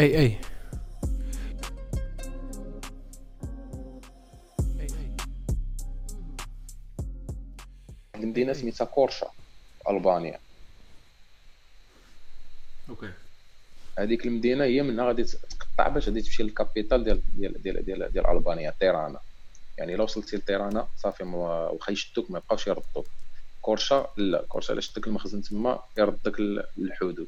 اي اي المدينة سميتها كورشا في البانيا OK هذيك المدينة هي منها غادي تقطع باش غادي تمشي لل capitale ديال ديال ديال ديال, ديال البانيا تيرانا يعني الا وصلتي لتيرانا صافي واخا يشدوك ما يبقاوش يردوك كورشا لا كورشا الا شدك المخزن تما يردك للحدود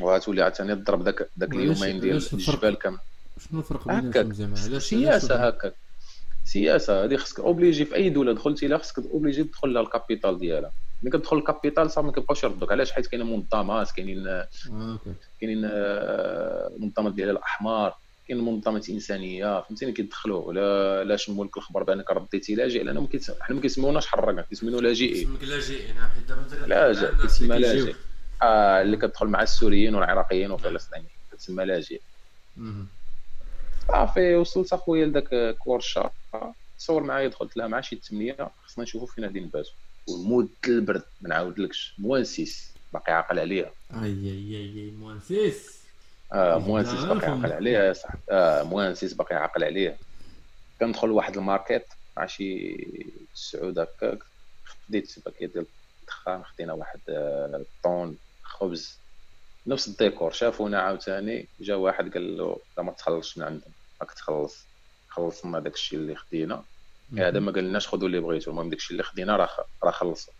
وغتولي عاوتاني تضرب داك داك اليومين ديال الجبال كامل شنو الفرق بينهم زعما؟ علاش سياسة هكاك. سياسة. هذه خصك obligé في أي دولة دخلتي لها خصك obligé تدخل لها ال capitale ديالها. ملي كتدخل ال capitale صافي ما كيبقاوش يردوك. علاش؟ حيت كاينين منظمات كاينين آه، كاينين آه، منظمات ديال الاحمر كاين منظمات إنسانية. فهمتيني؟ كيدخلوا. ولا لا شموا لك الخبر بأنك رديتي لاجئ لأن حنا ما كيسميوناش حراك كيسميونا لاجئين اسمك لاجئين حيت دابا لاجئ كيتسمى لاجئ آه اللي كتدخل مع السوريين والعراقيين والفلسطينيين كتسمى لاجئ. صافي وصلت أخويا لذاك كورشا. تصور معايا دخلت لها مع شي ثمانية خصنا نشوفوا فين غادي نباتوا والمود البرد ما نعاودلكش. moins six باقي عاقل عليها. أي أي أي moins six. آه moins six باقي عاقل عليها يا صاحبي آه moins six باقي عاقل عليها. كندخل لواحد ال market مع شي تسعود هكاك خديت paquet ديال الدخان خدينا واحد آه، طون. خبز. نفس الديكور. شافونا عاوتاني جا واحد قال له لا ما تخلصش من عندهم راك تخلص خلصنا داك الشيء اللي خدينا. هذا ما قالناش خذوا اللي بغيتو المهم داك الشيء اللي خدينا راه راه خلصوا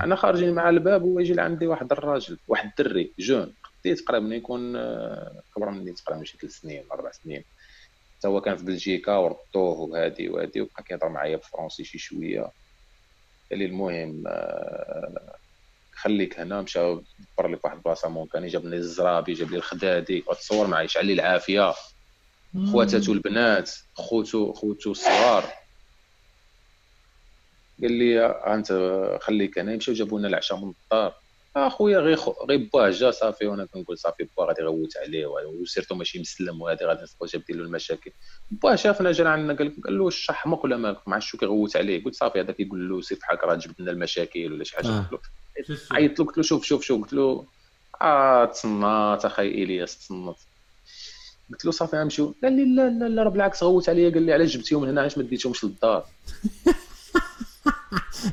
أنا خارجين مع الباب ويجي لعندي واحد الراجل واحد الدري jeune. خديت تقريبا يكون آه، كبر مني تقريبا شي ثلاث سنين أربع سنين. حتى هو كان في بلجيكا وردوه وهادي وهادي وبقى كيهضر معايا بالفرنسي شي شوية. قال لي المهم آه، خليك هنا مشى دبر لي فواحد البلاصة مونكاني جاب لي الزرابي جاب لي الخدادي وتصور معايا شعل لي العافية. خواتاتو البنات خوتو خوتو الصغار. قال لي أنت خليك هنا يمشيو جابوا لنا العشاء من الدار. اخويا غير غير باه جا صافي وأنا كنقول صافي باه غادي غوت عليه و surtout ماشي مسلم وهادي غادي نسبقو جاب له المشاكل. باه شافنا جا عندنا قال قال له واش حمق ولا مالك ما عرفتش شو كيغوت عليه. قلت صافي هذا كيقول له سير بحالك راه جبت لنا المشاكل ولا شي حاجة. آه. عيطت له قلت له شوف شوف شوف. قلت له آه تصنات أخي إلياس تصنت قلت له صافي نمشيو قال لي لا لا لا راه بالعكس غوت عليا. قال لي علاش جبتيهم من هنا؟ علاش ما ديتيهمش للدار؟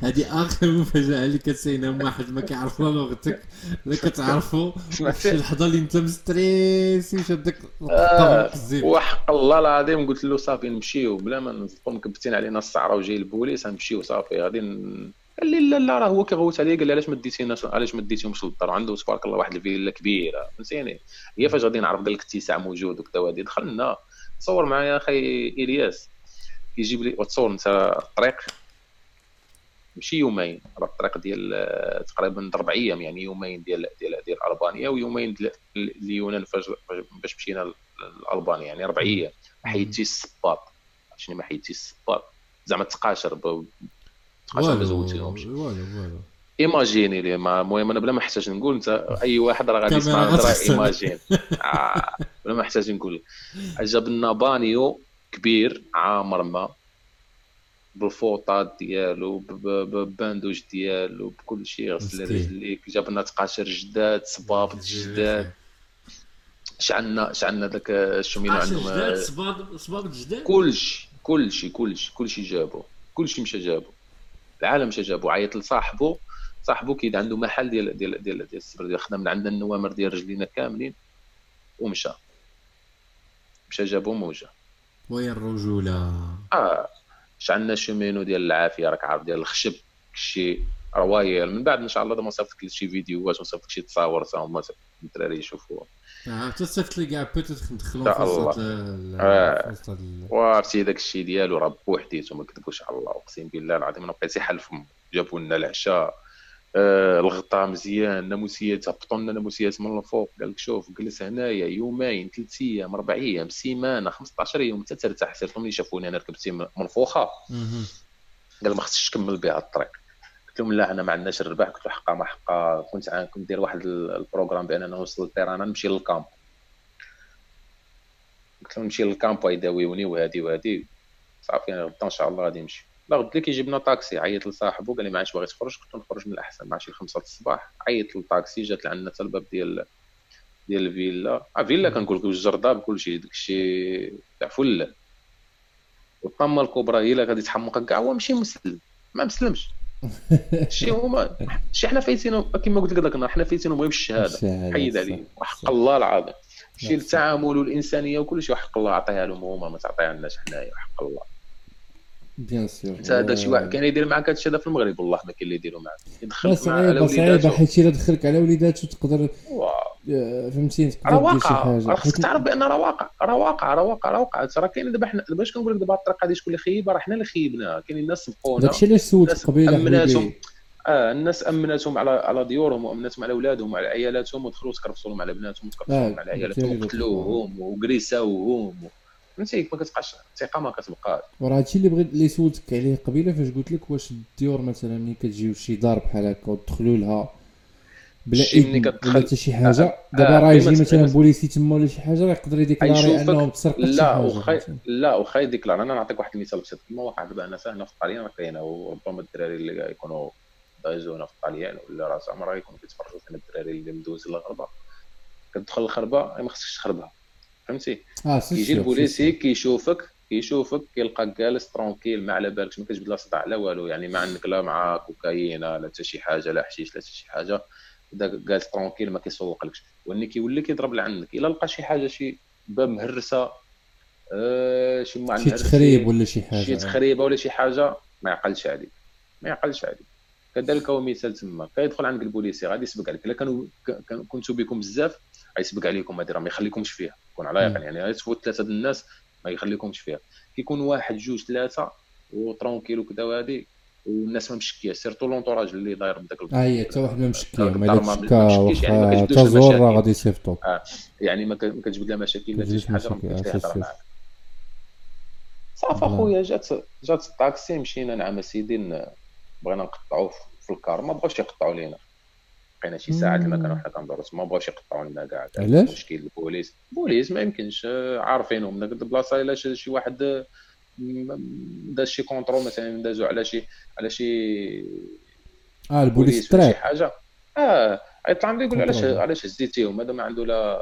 هذه آخر مفاجأة اللي كتسينا واحد ما كيعرف لا لغتك لا كتعرفو شي اللحظة اللي انت مستريسي شدك آه وحق الله العظيم قلت له صافي نمشيو بلا ما نصدقوا مكبتين علينا الصحراء وجاي البوليس غنمشيو صافي غادي قال لي لا لا راه هو كيغوت عليا قال لي علاش ما ديتيناش علاش ما ديتيهمش للدار عنده تبارك الله واحد الفيلا كبيرة فهمتيني؟ هي فاش غادي نعرف قال لك اتساع موجود وكذا وهادي دخلنا. تصور معايا أخي إلياس كيجيب لي وتصور أنت الطريق ماشي يومين راه الطريق ديال تقريبا أربع أيام يعني يومين ديال ديال ديال ألبانيا ويومين ديال اليونان فاش باش مشينا لألبانيا يعني أربع أيام. ما حيدتيش الصباط شنو ما حيدتيش الصباط زعما تقاشر تقاشر ما زودتيهمش والو والو. imaginez لي المهم أنا بلا ما نحتاج نقول أنت أي واحد راه غادي يسمع راه imagine آه بلا ما نحتاج نقول. جاب لنا بانيو كبير عامر ما. بالفوطات ديالو بال bandage ديالو بكل شيء غسل رجليك جاب لنا تقاشر جداد صباط جداد. شعلنا شعلنا داك شمينا عندهم جداد صباب صباب جداد؟ كلشي كلشي كلشي كلشي جابو. كلشي مشى جابو. العالم مشى جابو. عيط لصاحبو. صاحبو كيد عنده محل ديال ديال ديال ديال السبر ديال خدم من عندنا النوامر ديال رجلينا كاملين ومشى. مشى جابو موجه وين الرجولة. آه. شعلنا شومينو ديال العافية راك عارف ديال الخشب شي روايل من بعد إن شاء الله دابا نصيفط لك شي فيديوهات ونصيفط لك شي تصاور تا هما الدراري يشوفوها آه تصيفط لي كاع peut-être ندخلو في وسط آه. وعرفتي داك الشيء ديالو راه بوحديته ما كذبوش على الله أقسم بالله العظيم أنا بقيت حل فم جابوا لنا العشاء. آه الغطاء مزيان ناموسيات هبطوا لنا ناموسيات من الفوق قال لك شوف جلس هنايا يومين ثلاث أيام أربع أيام سيمانة 15 يوم حتى ترتاح surtout ملي شافوني أنا ركبت منفوخه قال ما خصكش تكمل بها الطريق. قلت لهم لا أنا ما عندناش الرباح. قلت له حقا ما حقا. كنت كنت ندير واحد ال programme بان أنا نوصل لتيرانا نمشي لل camp. قلت لهم نمشي لل camp ويداويوني وهادي وهادي صافي غدا إن شاء الله غادي نمشي. لا غد لي كيجيب لنا طاكسي عيط لصاحبو قال لي ما عادش باغي تخرج قلت له نخرج من الأحسن مع شي 5 الصباح. عيط للطاكسي جات لعندنا حتى الباب ديال ديال الفيلا آه فيلا كنقول لك الجردة بكلشي داكشي تاع فيلا. والطامة الكبرى هي اللي غادي تحمقك كاع هو ماشي مسلم ما مسلمش. شي هما شي حنا فايتين كما قلت لك ذاك حنا فايتين بغيو الشهادة حيد عليه وحق الله العظيم. شي التعامل والانسانيه وكل شيء وحق الله عطيها لهم هما ما تعطيها لناش حنايا وحق الله. bien sûr انت هذا شي واحد. كان يدير معك هادشي هذا في المغرب والله ما كاين اللي يديروا معك. يدخل صعيبه صعيبه حيت إلا دخلك على وليداتو تقدر آه، فهمتي تقدر دير شي حاجة. راه خصك تعرف بأن راه واقع راه واقع راه واقع راه واقع راه كاين دابا حنا دابا اش كنقول لك دابا الطريقة هذه شكون اللي خيبها راه حنا اللي خيبناها كاينين الناس سبقونا. داكشي علاش سولت قبيلة امناتهم آه الناس أمنتهم على على ديورهم وأمنتهم على أولادهم وعلى عيالاتهم ودخلوا تكرفصوا لهم على بناتهم وتكرفصوا لهم على عيالاتهم وقتلوهم وكريساوهم فهمتي ما كتبقاش الثقة ما كتبقاش. وراه هادشي اللي بغيت اللي سولتك عليه قبيلة فاش قلت لك واش الديور مثلا ملي كتجيو شي دار بحال هكا وتدخلوا لها بلا إذن ولا حتى شي حاجة آه، دابا راه يجي مثلا بوليسي تما ولا شي حاجة راه يقدر يديكلاري انهم تسرقت لا وخا لا وخا يديكلار. أنا نعطيك واحد المثال بسيط. كما واقع دابا أنا هنا في الطاليان كاينة وربما الدراري اللي يكونوا دايزين في الطاليان ولا راس عمر يكونوا كيتفرجوا فينا الدراري اللي مدوز للغربة. كتدخل الخربة ما خصكش تخربها. فهمتي؟ آه كيجي البوليسي كيشوفك كيشوفك كيلقاك جالس tranquille ما على بالكش ما كتجبد لا صداع لا والو يعني ما عندك لا مع كوكايين لا حتى شي حاجة لا حشيش لا حتى شي حاجة. جالس tranquille ما كيسوقلكش واني كيولي كيضرب لعندك. إلا لقى شي حاجة شي باب مهرسة آه شي ما شي تخريب ولا شي حاجة. شي تخريبه ولا شي حاجة ما يعقلش عليك. ما يعقلش عليك. كذلك هو مثال تما. كيدخل عندك البوليسي غادي يسبق عليك. إلا كانوا كنتو بكم بزاف غيسبق عليكم هذه راه ما يخليكمش فيها كون على يقين. يعني تفوت ثلاثة الناس ما يخليكمش فيها. كيكون واحد جوج ثلاثة و tranquille وكذا وهذه والناس ما مشكية. surtout l'entourage اللي داير بداك هي حتى واحد ما مشكية. ما شكا واخا تزور راه غادي يصيفطو آه يعني ما كتجبد لها مشاكل لا شي حاجة ما كتهضر معاك صافي اخويا جات جات الطاكسي مشينا نعم سيدي بغينا نقطعوا في الكار. ما بغاوش يقطعوا لينا. بقينا شي ساعه لما كانوا حنا كندورو ما بغاوش يقطعوا لنا كاع علاش؟ مشكل البوليس. البوليس ما يمكنش عارفينهم. داك البلاصه إلا شي واحد داز شي contrôle مثلا دازو على شي على شي آه البوليس شي حاجة. آه يطلع عنده يقول علاش علاش هزيتيهم هذا ما عنده لا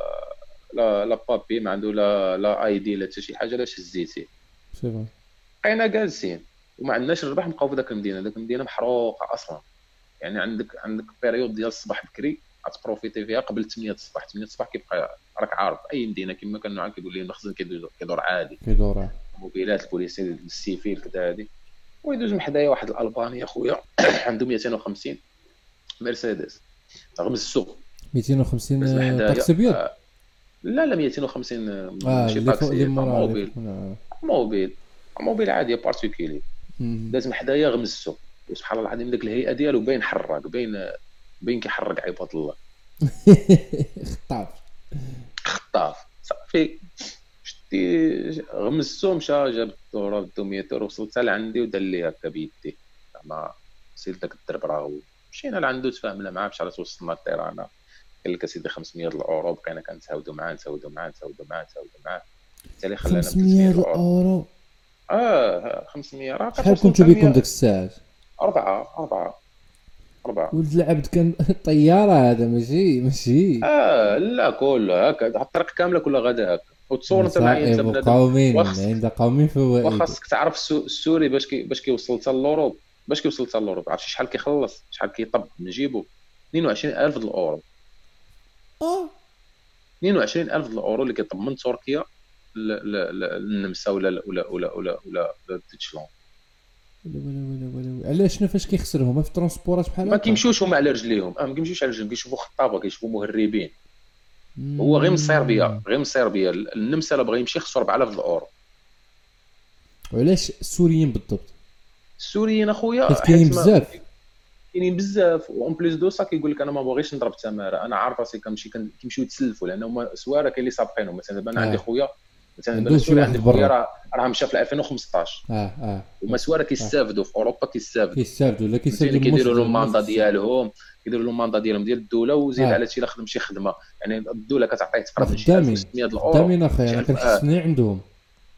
لا لا papier ما عنده لا لا ID لا حتى شي حاجة علاش هزيتيه سي بقينا جالسين. وما عندناش الربح نبقاو في ذاك المدينة. ذاك المدينة محروقة أصلا. يعني عندك عندك période ديال الصباح بكري غتبروفيتي فيها قبل 8 الصباح. 8 الصباح كيبقى راك عارف أي مدينة كما كان نوعا كيقول لي المخزن كيدور عادي. كيدور طوموبيلات البوليسيه ال civil كذا هادي. ويدوز من حدايا واحد الألباني أخويا عنده 250 مرسيدس. رغم السوق. 250 طاكسي أبيض؟ آه لا لا 250 آه ماشي طاكسي طوموبيل. طوموبيل. طوموبيل عادي particulier داز من حدايا غمز السوق. وسبحان الله العظيم ديك الهيئة ديالو باين حراك باين باين كيحرك عباد الله. خطاف. خطاف. صافي. شتي غمسو مشى جاب الدورة بدو 100 يورو وصلت لعندي ودار لي هكا بيدي. زعما سير داك الدرب راه مشينا لعندو تفاهمنا معاه باش عرفت وصلنا للطيرانه قال لك أسيدي 500 الأورو بقينا كنتساودو معاه نتساودو معاه نتساودو معاه نتساودو معاه. حتى اللي خلانا 500 الأورو؟ آه 500 راه شحال كنتو بكم ديك الساعات أربعة أربعة أربعة. ولد العبد كان طيارة هذا ماشي ماشي. آه لا كله هكا الطريق كاملة كلها غدا هكا وتصور أنت معايا أنت بنادم قومين عند قومين فوائد وخاصك تعرف السوري باش كي باش كيوصل حتى لوروب باش كيوصل حتى لوروب عرفتي شحال كيخلص؟ شحال كيطب؟ من جيبو 22000 د الاورو آه. 22000 د الاورو اللي كيطب من تركيا للنمسا ولا ولا ولا ولا ولا ديتشلون. ولا ولا ولا ولا علاش شنو فاش كيخسرهم؟ في الترونسبورات بحال ما كيمشيوش هما على رجليهم. آه ما كيمشيوش على رجليهم. كيشوفوا خطافة كيشوفوا مهربين. هو غير من صربيا غير من صربيا النمسا الا بغى يمشي خصو 4000 الاورو وعلاش السوريين بالضبط؟ السوريين أخويا حيت كاينين بزاف. كاينين بزاف. en plus de ça كيقول لك أنا ما بغيتش نضرب تماره أنا عارف راسي كنمشي كيمشيو يتسلفوا. لأن هما سوارة كاين اللي سابقينهم مثلا دابا أنا عندي آه. خويا مثلا عندي خويا راه راه مشى في 2015 آه آه. هما سواره كيستافدوا في أوروبا كيستافدوا كيستافدوا لا كيستافدوا كيديروا لهم ماندا ديالهم كيديروا لهم ماندا ديالهم ديال الدولة وزيد آه. على شي خدم شي خدمة. يعني الدولة كتعطيه تقريبا شي 1600 الأورو. خدامين أخي أنا كنحسني عندهم.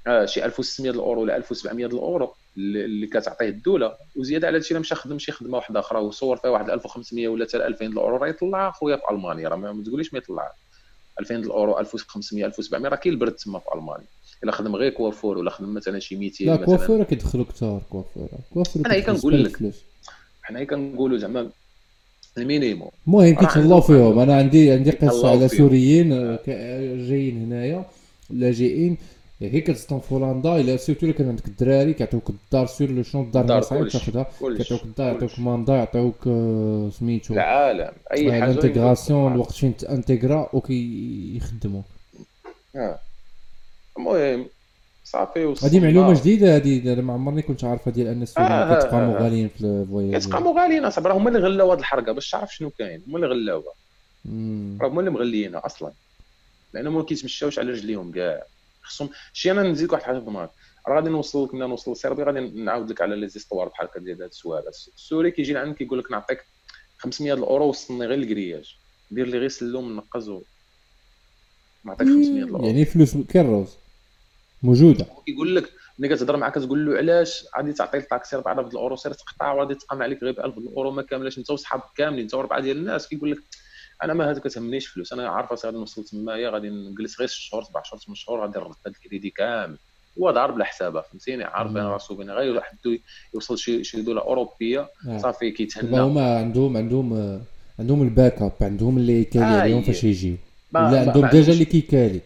آه شي 1600 الأورو ولا 1700 الأورو اللي كتعطيه الدولة. وزياده على هادشي مشى خدم شي خدمة واحدة أخرى وصور فيها واحد 1500 ولا حتى 2000 الأورو راه يطلع خويا في ألمانيا. راه ما تقوليش ما يطلعش 2000 الأورو 1500 1700 راه كاين البرد تما في ألمانيا. إلا خدم غير coiffeur ولا خدم مثلا شي 200 لا coiffeur كيدخلوا كثار كوافور. كوافور أنا كنقول لك. حنا كنقولوا زعما المينيموم. المهم كيتهلاو فيهم. أنا عندي عندي قصة على سوريين آه، جايين هنايا لاجئين. هي كتسطن في هولندا الا سيرتو الا كان عندك الدراري كيعطيوك الدار سور لو شون الدار صعيب تاخذها كيعطيوك الدار يعطيوك ماندا يعطيوك آه، سميتو العالم اي حاجة الانتيغراسيون الوقت فين تانتيغرا وكيخدموك آه المهم صافي وصلنا هذه معلومه جديده هذه أنا ما عمرني كنت عارفها ديال ان السوريين آه كيتقاموا غاليين في ال voyage كيتقاموا غاليين اصاحبي راه هما اللي غلاو هذه الحركه باش تعرف شنو كاين هما اللي غلاوها راه هما اللي مغليينها أصلا لانهم ما كيتمشاوش على رجليهم كاع خصهم. شي أنا نزيد واحد الحاجة في دماغك. راه غادي نوصل لك ملي نوصل لسيربي غادي نعاود لك على les histoires بحال هكا ديال هاد السؤال. السوري كيجي لعندك كيقول لك نعطيك 500 اورو وصلني غير للكرياج. دير لي غير سلوم نقز نعطيك 500 اورو يعني فلوس كروز موجودة. كيقول لك ملي كتهضر معاه كتقول له علاش غادي تعطي الطاكسي 4000 الأورو؟ سير تقطع وغادي تقام عليك غير ب 1000 الأورو. ما كاملاش. انت وصحابك كاملين. انت وربعة ديال الناس. كيقول لك أنا ما هذا كتهمنيش فلوس. أنا عارف غادي نوصل تمايا غادي نجلس غير 6 شهور 7 شهور 8 شهور غادي نرد هذا الكريدي كامل. هو دار بلا حسابه فهمتيني؟ عارف أنا راسو بين غير حدو يوصل شي شي دولة أوروبية آه. صافي كيتهنى. هما عندهم عندهم عندهم ال en backup عندهم اللي كالي عليهم آه فاش يجيو ولا عندهم ديجا اللي كيكالي.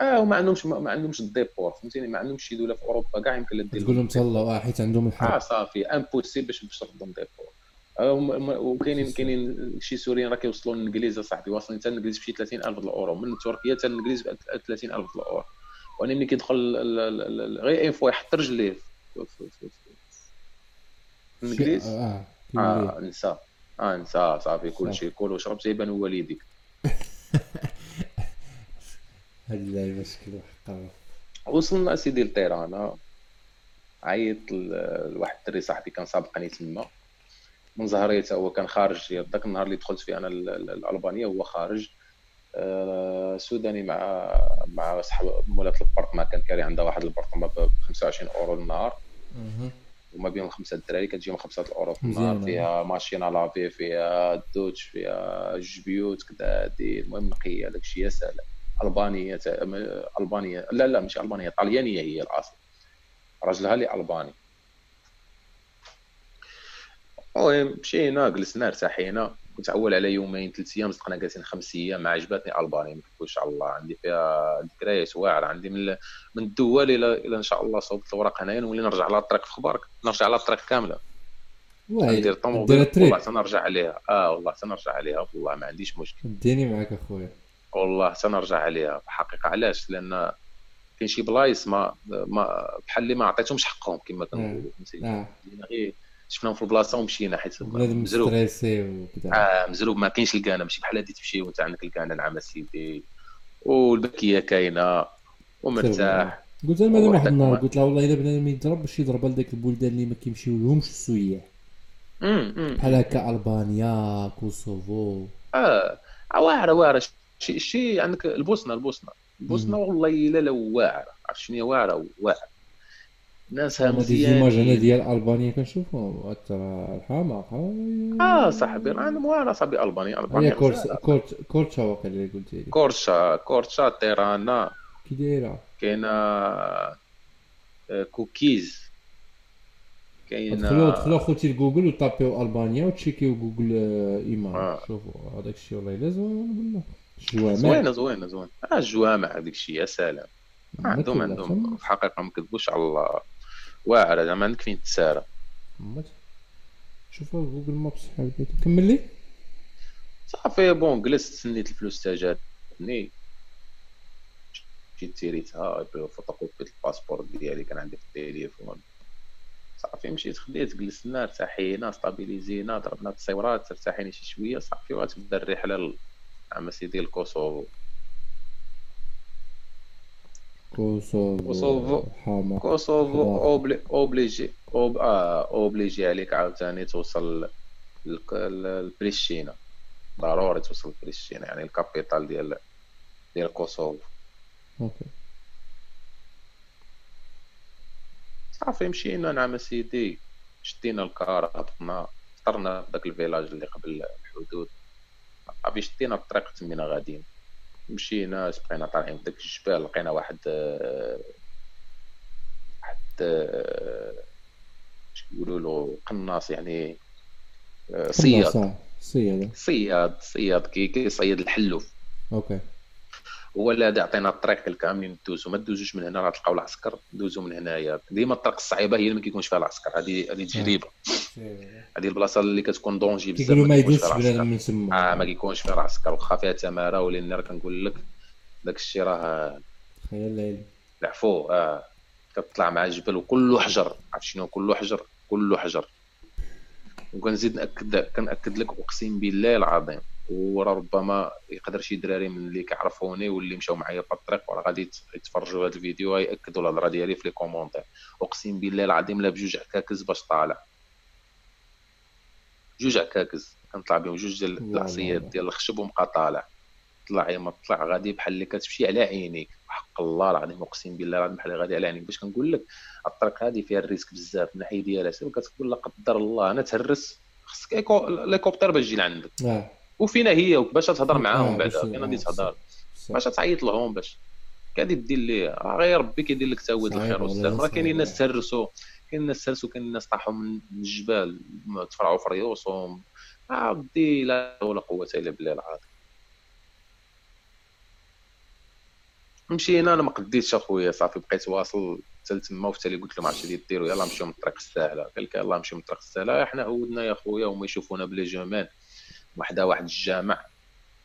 آه وما عندهمش ما عندهمش ال déport فهمتيني؟ ما عندهمش شي دولة في أوروبا كاع يمكن تقول لهم تهلاو حيت عندهم الحرب آه صافي impossible باش باش تردهم déport آه، وكاينين كاينين شي سوريين راه كيوصلوا للإنجليز أصاحبي. واصلين حتى الانجليز بشي 30000 الاورو من تركيا حتى الانجليز ب 30000 الاورو وأنا ملي كيدخل غير une fois يحط رجليه. في الإنجليز؟ آه نسى آه نسى صافي كلشي كل وشرب تيبان والديك هاد اللعيبة شكل حقا وصلنا سيدي لطيران عيط لواحد الدري صاحبي كان سابقني تما. من زهرية هو كان خارج ذاك النهار اللي دخلت فيه أنا الألبانية هو خارج. آه، سوداني مع مع صاحب مولات l'appartement كان كاري عندها واحد appartement ب 25 أورو النهار. وما بين خمسة الدراري كتجيهم خمسة الأورو في النهار. فيها ماشينه لافي فيها دوتش فيها جوج بيوت كذا المهم نقية داك الشيء يا سلام البانيه ألبانية. لا لا مش ألبانية طليانيه هي الأصل. راجلها لي ألباني. المهم مشينا جلسنا ارتاحينا كنت أول على يومين ثلاث أيام صدقنا جالسين خمس أيام ما عجبتني الباني ما على الله عندي فيها ذكريات واعره عندي من من الدول إلى إلى إن شاء الله صوبت الوراق هنايا نولي نرجع على الطريق في خبارك نرجع على الطريق كاملة. ندير طوموبيل والله تنرجع عليها. آه والله تنرجع عليها والله ما عنديش مشكل. ديني معاك أخويا. والله تنرجع عليها بحقيقه علاش؟ لأن كاين شي بلايص ما, ما بحال اللي ما عطيتهمش حقهم كما كنقولوا. آه. غير شفناهم في البلاصة ومشينا حيت مزروب. آه مزروب ما كاينش الكانه ماشي بحال هادي تمشي وانت عندك الكانه نعم سيدي والبكية كاينة ومرتاح. قلت لها واحد النهار قلت لها والله الا بنادم يضرب باش يضرب لذاك البلدان اللي ما كيمشيو لهمش السياح بحال هكا ألبانيا كوسوفو. آه واعرة واعرة. شي شي عندك البوسنة البوسنة. البوسنة والله إلا لو واعرة. عرفت شنو هي واعرة؟ واعرة. ناسها مزيان ديماج أنا ديال البانيا كنشوفهم ترى الحماق آه صاحبي راه موالى صاحبي البانيا البانيا كورت كورتشا واقع اللي قلت لي. كورشا كورشا تيرانا. كي دايره كاينة آه، كوكيز. كاين دخلوا دخلوا خوتي لجوجل وطابيو ألبانيا وتشيكيو جوجل إيمان. آه. شوفوا هذاك الشيء والله إلا زوين بالله جوامع. زوينه زوينه زوينه آه الجوامع هذاك الشيء يا سلام. عندهم عندهم في الحقيقة ما كذبوش على الله. واعره زعما عندك فين تسارى. شوفوا جوجل مابس شحال كمل لي. صافي bon جلست سنيت الفلوس تا جاتني. جيت تيريتها photocopie ال passeport ديالي كان عندي في التليفون. صافي مشيت خديت جلسنا ارتاحينا ستابيليزينا ضربنا التصويرات ارتاحينا شي شوية. صافي وغتبدا الرحلة عام سيدي الكوسوفو. كوسوفو كوسوفو. obli obligé. ob... آه obligé عليك عاوتاني توصل لبريشينا ضروري توصل لبريشينا يعني ال capitale ديال ديال كوسوفو. en okay. صافي مشينا نعم سيدي. شدينا ال car هبطنا فطرنا في داك ال village اللي قبل الحدود. صافي شدينا الطريق تمينا غاديين. مشينا بقينا طالعين في داك الجبال لقينا واحد واحد اش كيقولوا له قناص يعني صياد. صياد صياد صياد كيصيد الحلوف. okay. هو اللي غادي يعطينا الطريق كاملين ندوزو. ما دوزوش من هنا راه تلقاو العسكر. دوزو من هنايا. ديما الطريق الصعيبة هي اللي ما كيكونش فيها العسكر. هذه هذه تجربة. هذه البلاصة اللي كتكون danger بزاف ما يدوزش بنادم من تما آه ما كيكونش فيها العسكر واخا فيها تماره ولكن راه كنقول لك داك الشيء راه خيال العفو آه كتطلع مع الجبل وكله حجر. عرفت شنو؟ كله حجر. كله حجر. وكنزيد ناكد كنأكد لك أقسم بالله العظيم وراه ربما يقدر شي دراري من اللي كيعرفوني واللي مشاو معايا في الطريق وراه غادي يتفرجوا هذا الفيديو ياكدوا الهضره ديالي في les commentaires. أقسم بالله العظيم لا بجوج عكاكز باش طالع. جوج عكاكز. كنطلع بهم جوج ديال العصيات ديال الخشب ومبقى طالع طلع يا ما طلع غادي بحال اللي كتمشي على عينيك. حق الله العظيم أقسم بالله العظيم بحال غادي على عينيك. باش كنقول لك الطريق هذه فيها ال risque بزاف من الناحيه ديالها سير كتقول لا قدر الله أنا تهرس خصك l'hélicoptère باش يجي لعندك. وفينا هي باش تهضر معاهم بعدا. فين غادي تهضر. باش تعيط لهم باش. كادي دير ليه غير ربي كيدير لك تاود الخير والسلام راه كاينين الناس تهرسوا. كاين الناس تهرسوا كاين الناس طاحوا من الجبال تفرعوا في ريوسهم عبدي لا ولا قوة إلا بالله العظيم. مشينا أنا ما قديتش أخويا صافي بقيت واصل حتى تما وحتى اللي قلت له ما عرفتش اللي ديروا يلاه نمشيو من الطريق السهلة. قال لك يلاه نمشيو من الطريق السهلة حنا عودنا يا خويا هما يشوفونا بلي جمال وحده واحد الجامع.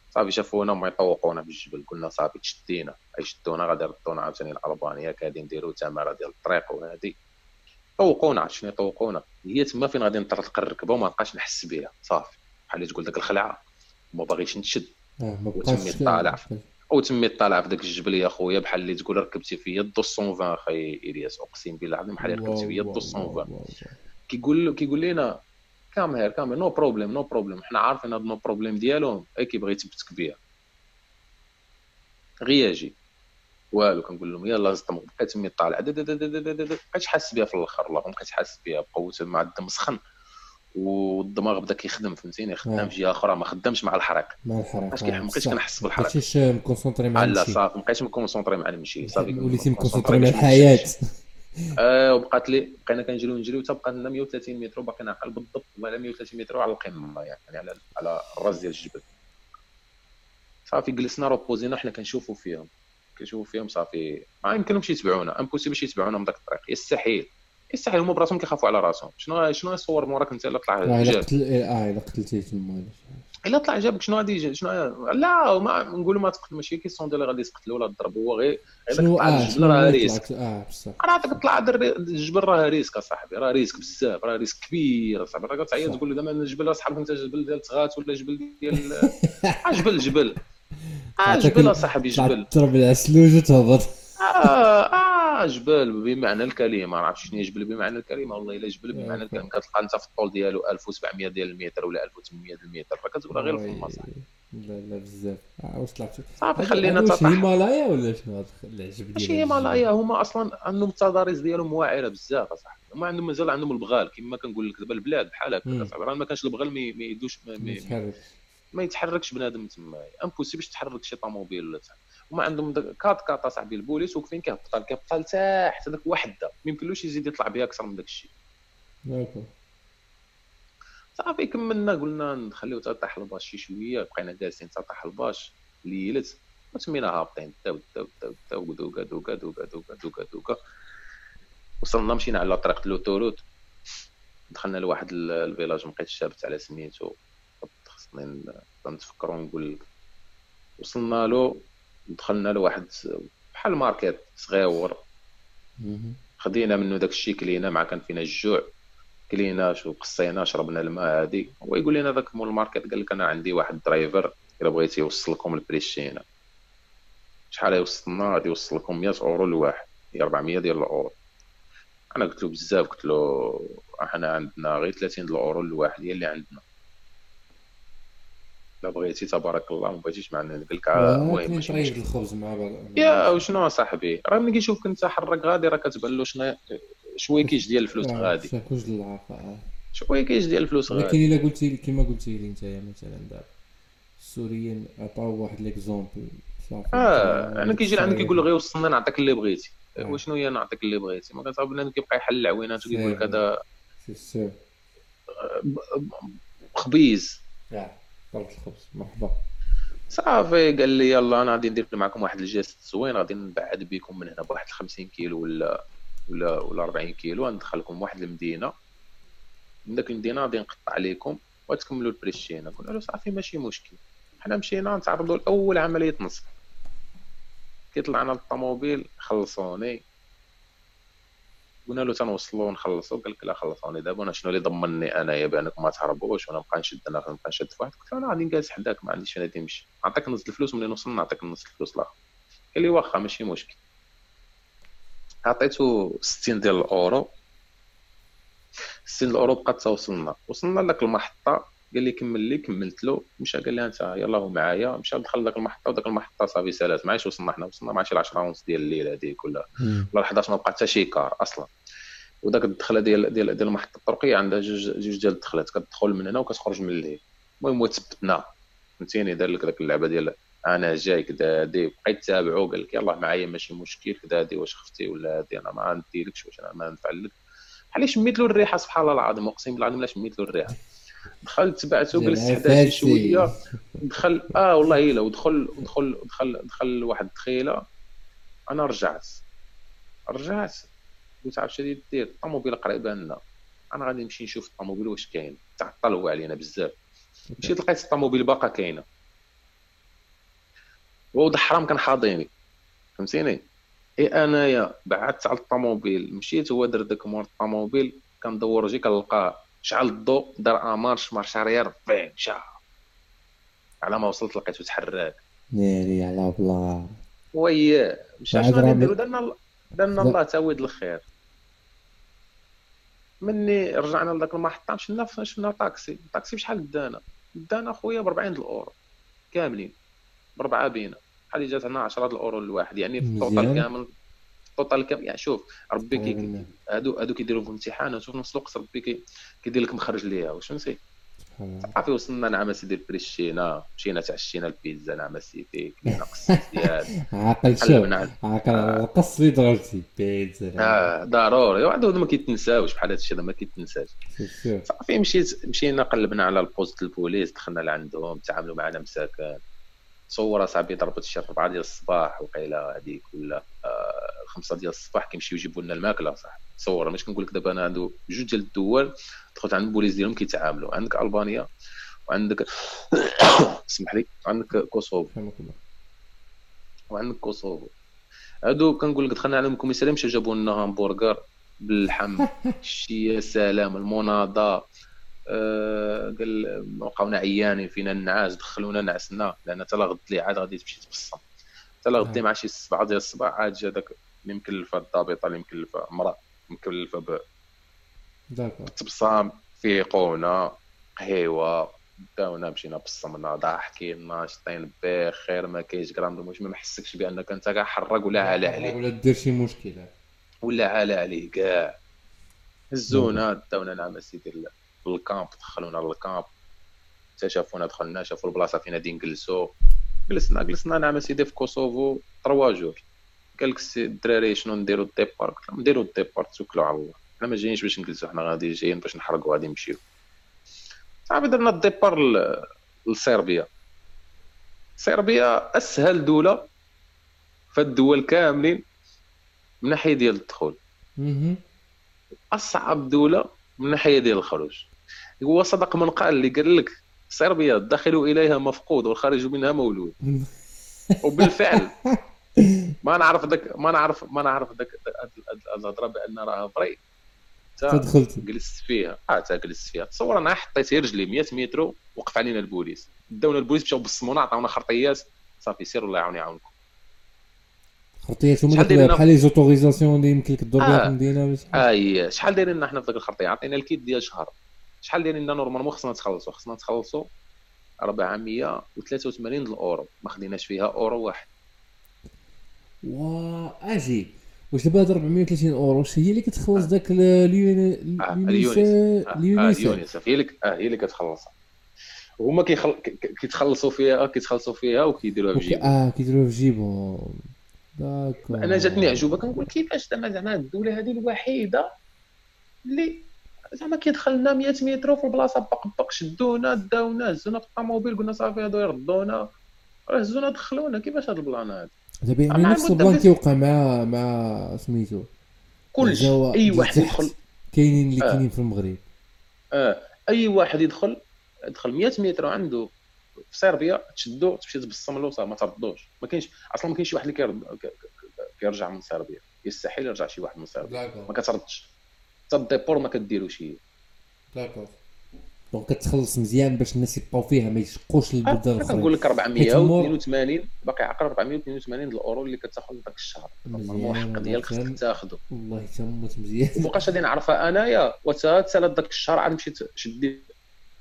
صافي شافونا وما يطوقونا بالجبل قلنا صافي تشدينا. يشدونا غادي يردونا عاوتاني الألبانية غادي نديرو تمارة ديال الطريق وهادي. طوقونا شنو يطوقونا هي تما فين غادي نطرق الركبه وما نبقاش نحس بها صافي. بحال اللي تقول داك الخلعة ما باغيش نتشد. آه، وتمي طالع وتمي طالع في داك الجبل يا خويا بحال اللي تقول ركبتي فيا 220 أخي إلياس أقسم بالله العظيم بحال ركبتي فيا 220 كيقول كيقول لنا كام هير كام نو بروبليم نو بروبليم حنا عارفين هاد نو بروبليم ديالهم أي كيبغي يثبتك بيها. غير يجي والو كنقول لهم يلاه زطم بقيت تمي طالع. بقيتش حاسس بها في الأخر والله ما بقيتش حاسس بها بقوت مع الدم سخن. والدماغ بدأ كيخدم فهمتيني؟ خدام في جهه أخرى ما خدامش مع الحرق مع الحرق ما بقيتش كنحس بالحرق ما بقيتش مكونسونطري مع المشي. لا صافي ما بقيتش مكونسونطري مع المشي. صافي وليتي مكونسونطري مع الحياة. آه وبقات لي بقينا كنجريو نجريو حتى بقى لنا 130 متر وباقي نعقل بالضبط ولا 130 متر على القمة يعني على على الراس ديال الجبل. صافي جلسنا روبوزينا حنا كنشوفوا فيهم. كنشوفوا فيهم صافي ما يمكنهمش يتبعونا impossible يتبعونا من ذاك الطريق. يستحيل. يستحيل هما براسهم كيخافوا على راسهم. شنو شنو يصور موراك انت إلا طلع إلا قتل آه إلا قتلتي تما إلا طلع جابك شنو غادي شنو لا ما نقولوا ما تقتل ماشي question ديال غادي تقتلوا ولا تضرب هو غير شنو؟ الجبل راه risque. آه بصح. راه تطلع الجبل راه risque أصاحبي راه risque بزاف راه risque كبير أصاحبي. راه كتعيط تقول له دابا الجبل صحابك انت جبل ديال تغات ولا جبل ديال آه جبل جبل. آه جبل اصاحبي جبل. تضرب العسلوج وتهبط. آه آه جبل بمعنى الكلمة ما عرفتش شنو جبل بمعنى الكلمة. والله إلا جبل بمعنى الكلمة. كتلقى أنت في الطول ديالو 1700 ديال المتر ولا 1800 ديال المتر. فكتقول غير في المصح لا لا بزاف. آه، واش طلعت صافي خلينا واش هيمالايا ولا شنو العجب ماشي هيمالايا. هما أصلا عندهم التضاريس ديالهم واعرة بزاف اصاحبي هما عندهم مازال عندهم البغال. كما كنقول لك دابا البلاد بحال هكا. راه ما كانش البغال ما يدوش ما يتحركش بنادم تما. impossible باش تحرك شي طوموبيل ولا هما عندهم quatre quatre اصاحبي البوليس وكفين كيهبط كيهبط لتحت هذاك وحده. ما يمكنلوش يزيد يطلع بها أكثر من داك الشيء. صافي كملنا قلنا نخليو تطيح الباش شي شوية. بقينا جالسين تطيح الباش. ليلت وتمينا هابطين. داو داو داو داو دوكا دوكا دوكا دوكا دوكا دوكا. وصلنا مشينا على طريق l'autoroute. دخلنا لواحد ال village مبقيتش ثابت على سميتو. خصني نتفكر ونقول لك وصلنا له دخلنا لواحد بحال market صغيور. خدينا منه داك الشيء كلينا مع كان فينا الجوع. كلينا شو قصينا شربنا الماء هادي. هو يقول لنا ذاك مول ال market قال لك أنا عندي واحد driver إلا بغيتي يوصل لكم لبريشينا شحال يوصلنا؟ غادي يوصل لكم 100 أورو الواحد هي 400 ديال الأورو. أنا قلت له بزاف قلت له أحنا عندنا غير 30 الأورو الواحد هي اللي عندنا. لا بغيتي تبارك الله ما بغيتيش معنا قال لك المهم مشكل الخبز مع بعض. يا وشنو صاحبي؟ راه ملي كيشوفك انت حرك غادي راه كتبان له شنو شويكيش ديال الفلوس آه، غادي. شويكيش ديال الفلوس غادي. ولكن إلا قلتي كما قلتي لي انت مثلا دابا السوريين عطاو واحد ليكزومبل. آه أنا كيجي لعندك كيقول غير وصلنا نعطيك اللي بغيتي. آه. وشنو هي نعطيك اللي بغيتي؟ ما كتعرف بنادم كيبقى يحل العوينات وكيقول لك هذا خبيز. ضربت الخبز مرحبا. صافي قال لي يلا أنا غادي ندير معكم واحد ال geste زوين غادي نبعد بكم من هنا بواحد 50 كيلو ولا ولا ولا 40 كيلو غندخلكم لواحد المدينة. من داك المدينة غادي نقطع عليكم وتكملوا البريشينا قلنا له صافي ماشي مشكل. حنا مشينا نتعرضوا لأول عملية نصب. كيطلعنا للطوموبيل خلصوني. قلنا له تنوصلوا نخلصوا قال لك لا خلصوني دابا أنا شنو اللي ضمني أنايا بانكم ما تهربوش وأنا نبقى نشد أنا نبقى نشد في واحد قلت له أنا غادي نجلس حداك ما عنديش غادي نمشي نعطيك نص الفلوس ملي نوصل نعطيك نص الفلوس الآخر. قال لي واخا ماشي مشكل. عطيته 60 ديال الأورو. 60 الأورو بقات توصلنا. وصلنا لك المحطة قال لي كمل لي كملت له. مشى قال لي أنت يلاه هو معايا. مشى دخل لك المحطه وداك المحطة صافي سالات معايش وصلنا حنا وصلنا مع شي 10 ونص ديال الليل هذيك ولا ولا 11 ما بقى حتى شي كار أصلا. وداك الدخلة ديال ديال ديال المحطة الطرقيه عندها جوج جوج ديال الدخلات. كتدخل من هنا وكتخرج من الليل المهم هو تثبتنا فهمتيني؟ دار لك داك اللعبة ديال أنا جاي كدا دي بقيت تابعو. قال لك يلاه معايا ماشي مشكل. كدا دي واش خفتي ولا هادي؟ أنا ما نديركش واش أنا ما نفعل لك. بحال شميت له الريحة سبحان الله العظيم. أقسم بالله العظيم لا شميت له الريحة. دخلت تبعته جلست حدا شوية. دخل آه والله إلا ودخل ودخل دخل دخل واحد الدخيله أنا رجعت. رجعت. قلت عرفت شنو دير الطوموبيل قريبه لنا. أنا غادي نمشي نشوف الطوموبيل واش كاين. تعطل هو علينا بزاف. مشيت لقيت الطوموبيل باقا كاينة. وولد الحرام كان حاضيني. فهمتيني؟ إي أنايا بعدت على الطوموبيل. مشيت هو دار داك مور الطوموبيل. كندور وجهي كنلقاه شعل الضوء دار marche marche arrière فين مشى على ما وصلت لقيته تحرك. ناري على بلا oui مشى شنو غادي نديرو درنا درنا الله تاويد الخير. مني رجعنا لذاك المحطة مشينا شفنا طاكسي. الطاكسي بشحال دانا؟ دانا خويا ب 40 الأورو كاملين بربعه بينا. بحال جات هنا 10 الأورو الواحد يعني في ال total كامل. ال total كامل يعني شوف ربي كي هادو هادو كيديروا في امتحانات وفي نفس الوقت ربي كيدير لك مخرج ليها واش فهمتي صافي وصلنا نعم سيدي البريشينا مشينا تعشينا البيتزا نعم سيدي كلينا قص ديال عاقل شوف عاقل القص اللي ضربتي بيتزا. آه ضروري. وعندو ما كيتنساوش بحال هذا الشيء ما كيتنساش. صافي مشيت مشينا قلبنا على ال poste البوليس دخلنا لعندهم تعاملوا معنا مساكن. تصور اصاحبي ضربت شي 4 ديال الصباح وقيله هذيك ولا آه، خمسة ديال الصباح كيمشيو يجيبوا لنا الماكلة صح. تصور ماشي كنقول لك دابا أنا عنده جوج ديال الدول دخلت عند البوليس ديالهم كيتعاملوا. عندك ألبانيا وعندك اسمح لي عندك كوسوفو. وعندك كوسوفو. هادو كنقول لك دخلنا عليهم الكوميسارية مشاو جابوا لنا همبرغر باللحم شي يا سلام المونادة آه قال بقاونا عيانين فينا النعاس دخلونا نعسنا لأن حتى غد لي عاد غادي تمشي تبصم. حتى غدي مع شي سبعة ديال الصباح عاد جا داك اللي مكلفه الضابطه اللي مكلفه امراه مكلفه ب تبصام فيقونا قهيوة داونا مشينا بصمنا ضاحكين شطين بخير ما كاينش كرام واش ما محسكش بأنك أنت كاع حرق ولا عالى عليه ولا دير شي مشكل ولا عالى عليه كاع هزونا داونا نعم سيدي لل camp دخلونا لل camp. حتى شافونا دخلنا شافوا البلاصة فين غادي نجلسوا جلسنا جلسنا نعم سيدي في كوسوفو 3 jours. قال لك الدراري شنو نديرو ال départ قلت لهم نديرو ال départ توكلوا على الله. حنا ما جايينش باش نجلسوا حنا غادي جايين باش نحرقوا غادي نمشيو. صافي درنا ال départ لصربيا. صربيا أسهل دولة في الدول كاملين من ناحية ديال الدخول. أصعب دولة من ناحية ديال الخروج. هو صدق من قال اللي قال لك صربيا الداخل إليها مفقود والخارج منها مولود. وبالفعل ما نعرف ذاك ما نعرف ما نعرف ذاك الهضره بأن راها vrai. تدخلت جلست فيها. آه جلست فيها. تصور أنا حطيت رجلي 100 متر وقف علينا البوليس. داونا البوليس مشاو بصمونا عطاونا خرطيات. صافي سير الله يعاون يعاونكم. خرطيات هما بحال les autorisations اللي يمكن لك تدور بها في المدينة آه شحال دايرين لنا حنا في ذاك الخرطية؟ عطينا الكيت ديال شهر. شحال دايرين لنا normalement؟ خصنا نتخلصوا. خصنا نتخلصوا 483 الاورو ما خديناش فيها أورو واحد. وا أجي واش دابا هاد 430 أورو واش هي اللي كتخلص آه. داك اليونيسيف؟ اليونيسيف. هي اللي آه هي اللي كتخلصها. هما كيخل... كيتخلصوا فيها كيتخلصوا فيها وكيديروها في جيبهم. آه كيديروها في جيبهم. d'accord. أنا جاتني عجوبة. كنقول كيفاش زعما زعما الدولة هذه الوحيدة اللي زعما كيدخل لنا 100 متر في البلاصة بق بق شدونا داونا هزونا في الطوموبيل قلنا صافي هادو يردونا. هزونا دخلونا. كيفاش هاد ال plan هذا دابا يعني نفس ال plan كيوقع مع مع سميتو. كلشي أي واحد يدخل. كاينين اللي كاينين في المغرب. آه. أي واحد يدخل يدخل 100 متر عنده في صربيا تشدو تمشي تبصم له صافي ما تردوش. ما كاينش أصلا ما كاينش شي واحد اللي كيرد كيرجع من صربيا. يستحيل يرجع شي واحد من صربيا. ما كتردش. حتى ال déport ما كديروش هي d'accord دونك كتخلص مزيان باش الناس يبقاو فيها ما يشقوش للبلدان آه، الاخرين كنقول لك 482 باقي عقل 482 الأورو اللي كتاخذ ذاك الشهر. المحق ديالك خصك تاخذه والله تموت مزيان. وبقاش غادي نعرفها انايا وتسالت ذاك الشهر عاد مشيت شديت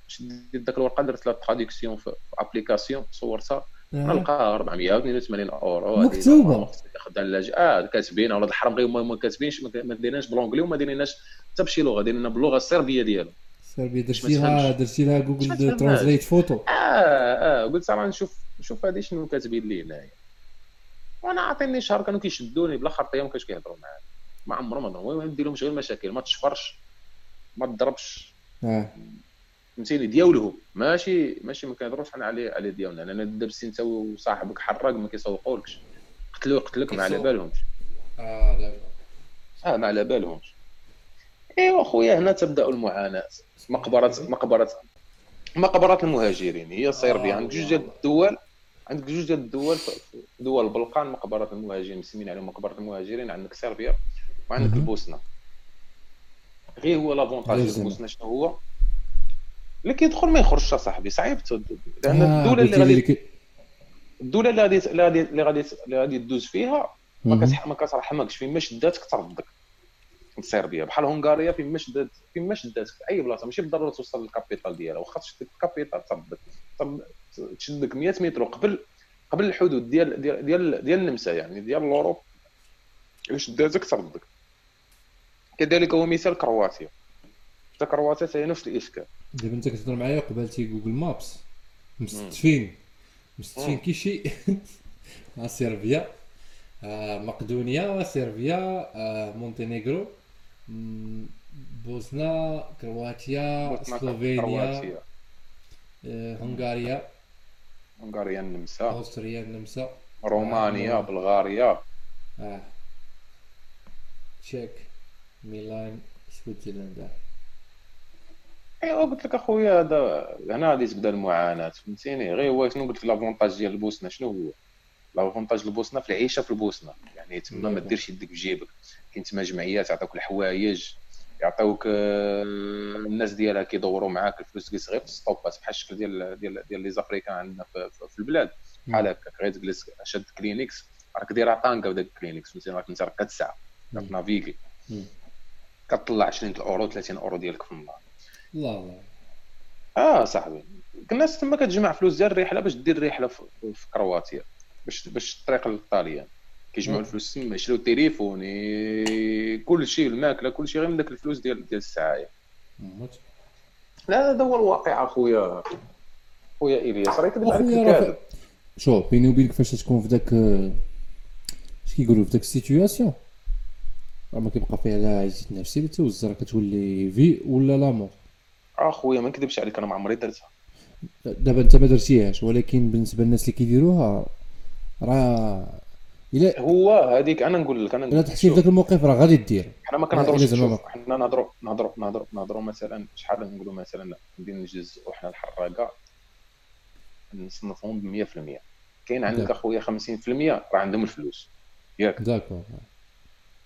شديت ذاك الورقة درت لها تراديكسيون في ابليكاسيون صورتها. نلقاها 482 أورو مكتوبة. خدام اللاجئ آه كاتبين ولا الحرم غير ما كاتبينش ما دايرينش بالونجلي وما دايريناش حتى بشي لغه دايرينها باللغة الصربية ديالو. الصربيه درتي لها درتي لها Google Translate photo آه آه قلت راه نشوف نشوف هذه شنو كاتبين لي هنايا. وأنا عاطيني شهر كانوا كيشدوني بلا خرطيه ما كانوش كيهضروا معايا. ما عمرهم ما المهم ندير لهم غير مشاكل ما تشفرش ما تضربش. آه. فهمتيني؟ ديالهم. ماشي ماشي ما كنهضروش حنا على على ديالنا. أنا دابسي انت وصاحبك حراق ما كيسوقولكش قتلو قتلك ما على بالهمش. آه دابا آه ما على بالهمش. ايوا خويا هنا تبدأ المعاناة. مقبره مقبره مقبرة المهاجرين. هي صيربيا آه عندك جوج ديال الدول عندك جوج ديال الدول دول البلقان مقبرة المهاجرين. مسمين عليهم مقبرة المهاجرين. عندك صربيا وعندك البوسنة. غير هو لافونتاج البوسنة شنو هو؟ اللي كيدخل ما يخرجش صاحبي. صعيب لأن آه الدولة اللي غادي الدولة اللي غادي اللي غادي اللي غادي اللي غادي تدوز فيها ما كترحمكش. فين ما شداتك تردك. صربيا. بحال هنغاريا فين ما شدات فين ما شداتك في أي بلاصة. ماشي بالضرورة توصل لل capitale ديالها. واخا تشدك ال capitale تردك تشدك 100 متر قبل قبل الحدود ديال ديال ديال, ديال النمسا يعني ديال l'Europe. شداتك تردك. كذلك هو مثال كرواتيا. حتى كرواتيا هي نفس الاشكال دابا أنت كتهضر معايا قبالتي Google Maps مستدفين مستدفين كيشي مع صربيا. آه مقدونيا صربيا آه مونتينيغرو بوسنا كرواتيا سلوفينيا آه هنغاريا. هنغاريا النمسا. أوستريا النمسا. رومانيا بلغاريا. آه تشيك ميلان سويسرلاند ايوا قلت لك أخويا هذا هنا غادي تبدا المعاناة فهمتيني؟ غير هو شنو قلت لك l'avantage ديال البوسنة شنو هو؟ l'avantage البوسنة في العيشة في البوسنة. يعني تما ما ديرش يدك في جيبك. كاين تما جمعيات يعطيوك الحوايج يعطيوك آه، الناس ديالها كيدوروا معاك الفلوس غير في السطوبات بحال الشكل ديال ديال ديال les africains عندنا في, في البلاد. بحال هكاك غير تجلس شاد كلينيكس راك دايره طانكا وداك الكلينيكس فهمتي راك انت راك كتسعى نافيغي. كطلع 20 أورو 30 أورو ديالك في النهار. لا لا آه صاحبي. الناس تما كتجمع فلوس ديال الرحلة باش دير رحلة في كرواتيا باش باش الطريق للطاليان. كيجمعوا الفلوس تما يشريو التليفون كل شيء الماكله كل شيء غير من داك الفلوس ديال ديال السعاية. لا هذا هو الواقع أخويا. خويا إلياس راه يكذب عليك الكاذب شوف بيني وبينك فاش تكون في داك اش كيقولوا في داك ال situation راه ما كيبقى فيها لا عزيز نفسي لا توزر كتولي في ولا لامور أخويا ما نكذبش عليك أنا ما عمري درتها. دابا أنت ما درتيهاش ولكن بالنسبة للناس اللي كيديروها راه الا هو هذيك أنا نقول لك أنا الا تحسي في ذاك الموقف راه غادي دير. حنا ما كنهضروش حنا نهضروا نهضروا نهضروا نهضروا مثلا شحال نقولوا مثلا ندير نجز وحنا الحراقة نصنفهم ب 100% كاين عندك أخويا 50% راه عندهم الفلوس. ياك. d'accord.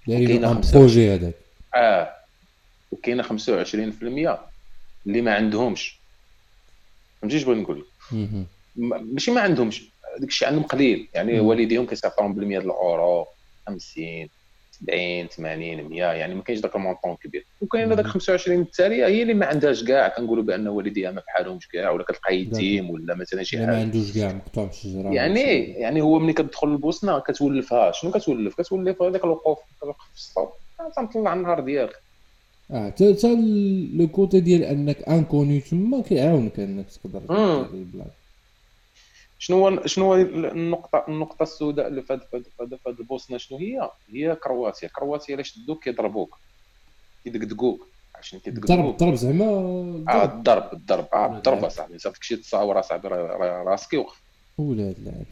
دايرين projet هذاك. آه. وكاينة 25% اللي ما عندهمش. فهمتي اش بغيت نقول لك؟ ماشي ما عندهمش. داك الشيء عندهم قليل. يعني والديهم كيصيفطوهم بال 100 الاورو 50 70 80 100 يعني ما كاينش داك ال montant كبير وكاين داك 25 التاليه هي اللي ما عندهاش كاع. كنقولوا بأن والديها ما بحالهمش كاع ولا كتلقى يتيم ولا مثلا شي حاجة ما عندوش كاع مقطوع في الشجره يعني يعني هو ملي كتدخل للبوسنه كتولفها. شنو كتولف؟ كتولف هذاك الوقوف في السطوب تنطلع النهار ديالك. آه حتى حتى لو كوتي ديال أنك انكوني تما كيعاونك أنك تقدر البلاد شنو هو شنو هو النقطه النقطة السوداء اللي في هذا البوسنه شنو هي؟ هي كرواتيا. كرواتيا الا شدوك كيضربوك. كيدقدقوك. عشان كيدقدقوك. الضرب الضرب زعما آه الضرب الضرب. آه الضرب اصاحبي صافي شي تصاور اصاحبي راسك يوقف ولاد العبد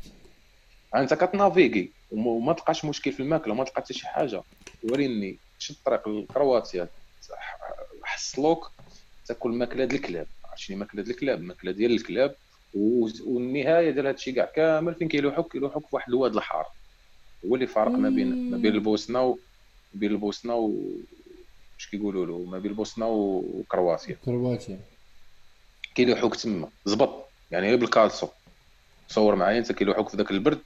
انت كتنافيغي وما تلقاش مشكل في الماكلة. وما تلقى حتى شي حاجة. وريني شد الطريق لكرواتيا حصلوك. تاكل ماكلة ديال الكلاب. عرفتي؟ ماكلة ديال الكلاب. ماكلة ديال الكلاب. والنهاية ديال هادشي كاع كامل فين كيلوحوك كيلوحوك في واحد الواد الحار. هو اللي فارق ما بين ما بين البوسنة و بين البوسنة و اش كيقولوا له؟ ما بين البوسنة وكرواتيا. كرواتيا. كيلوحوك تما. زبط. يعني غير بالكالسو تصور معايا انت كيلوحوك في ذاك البرد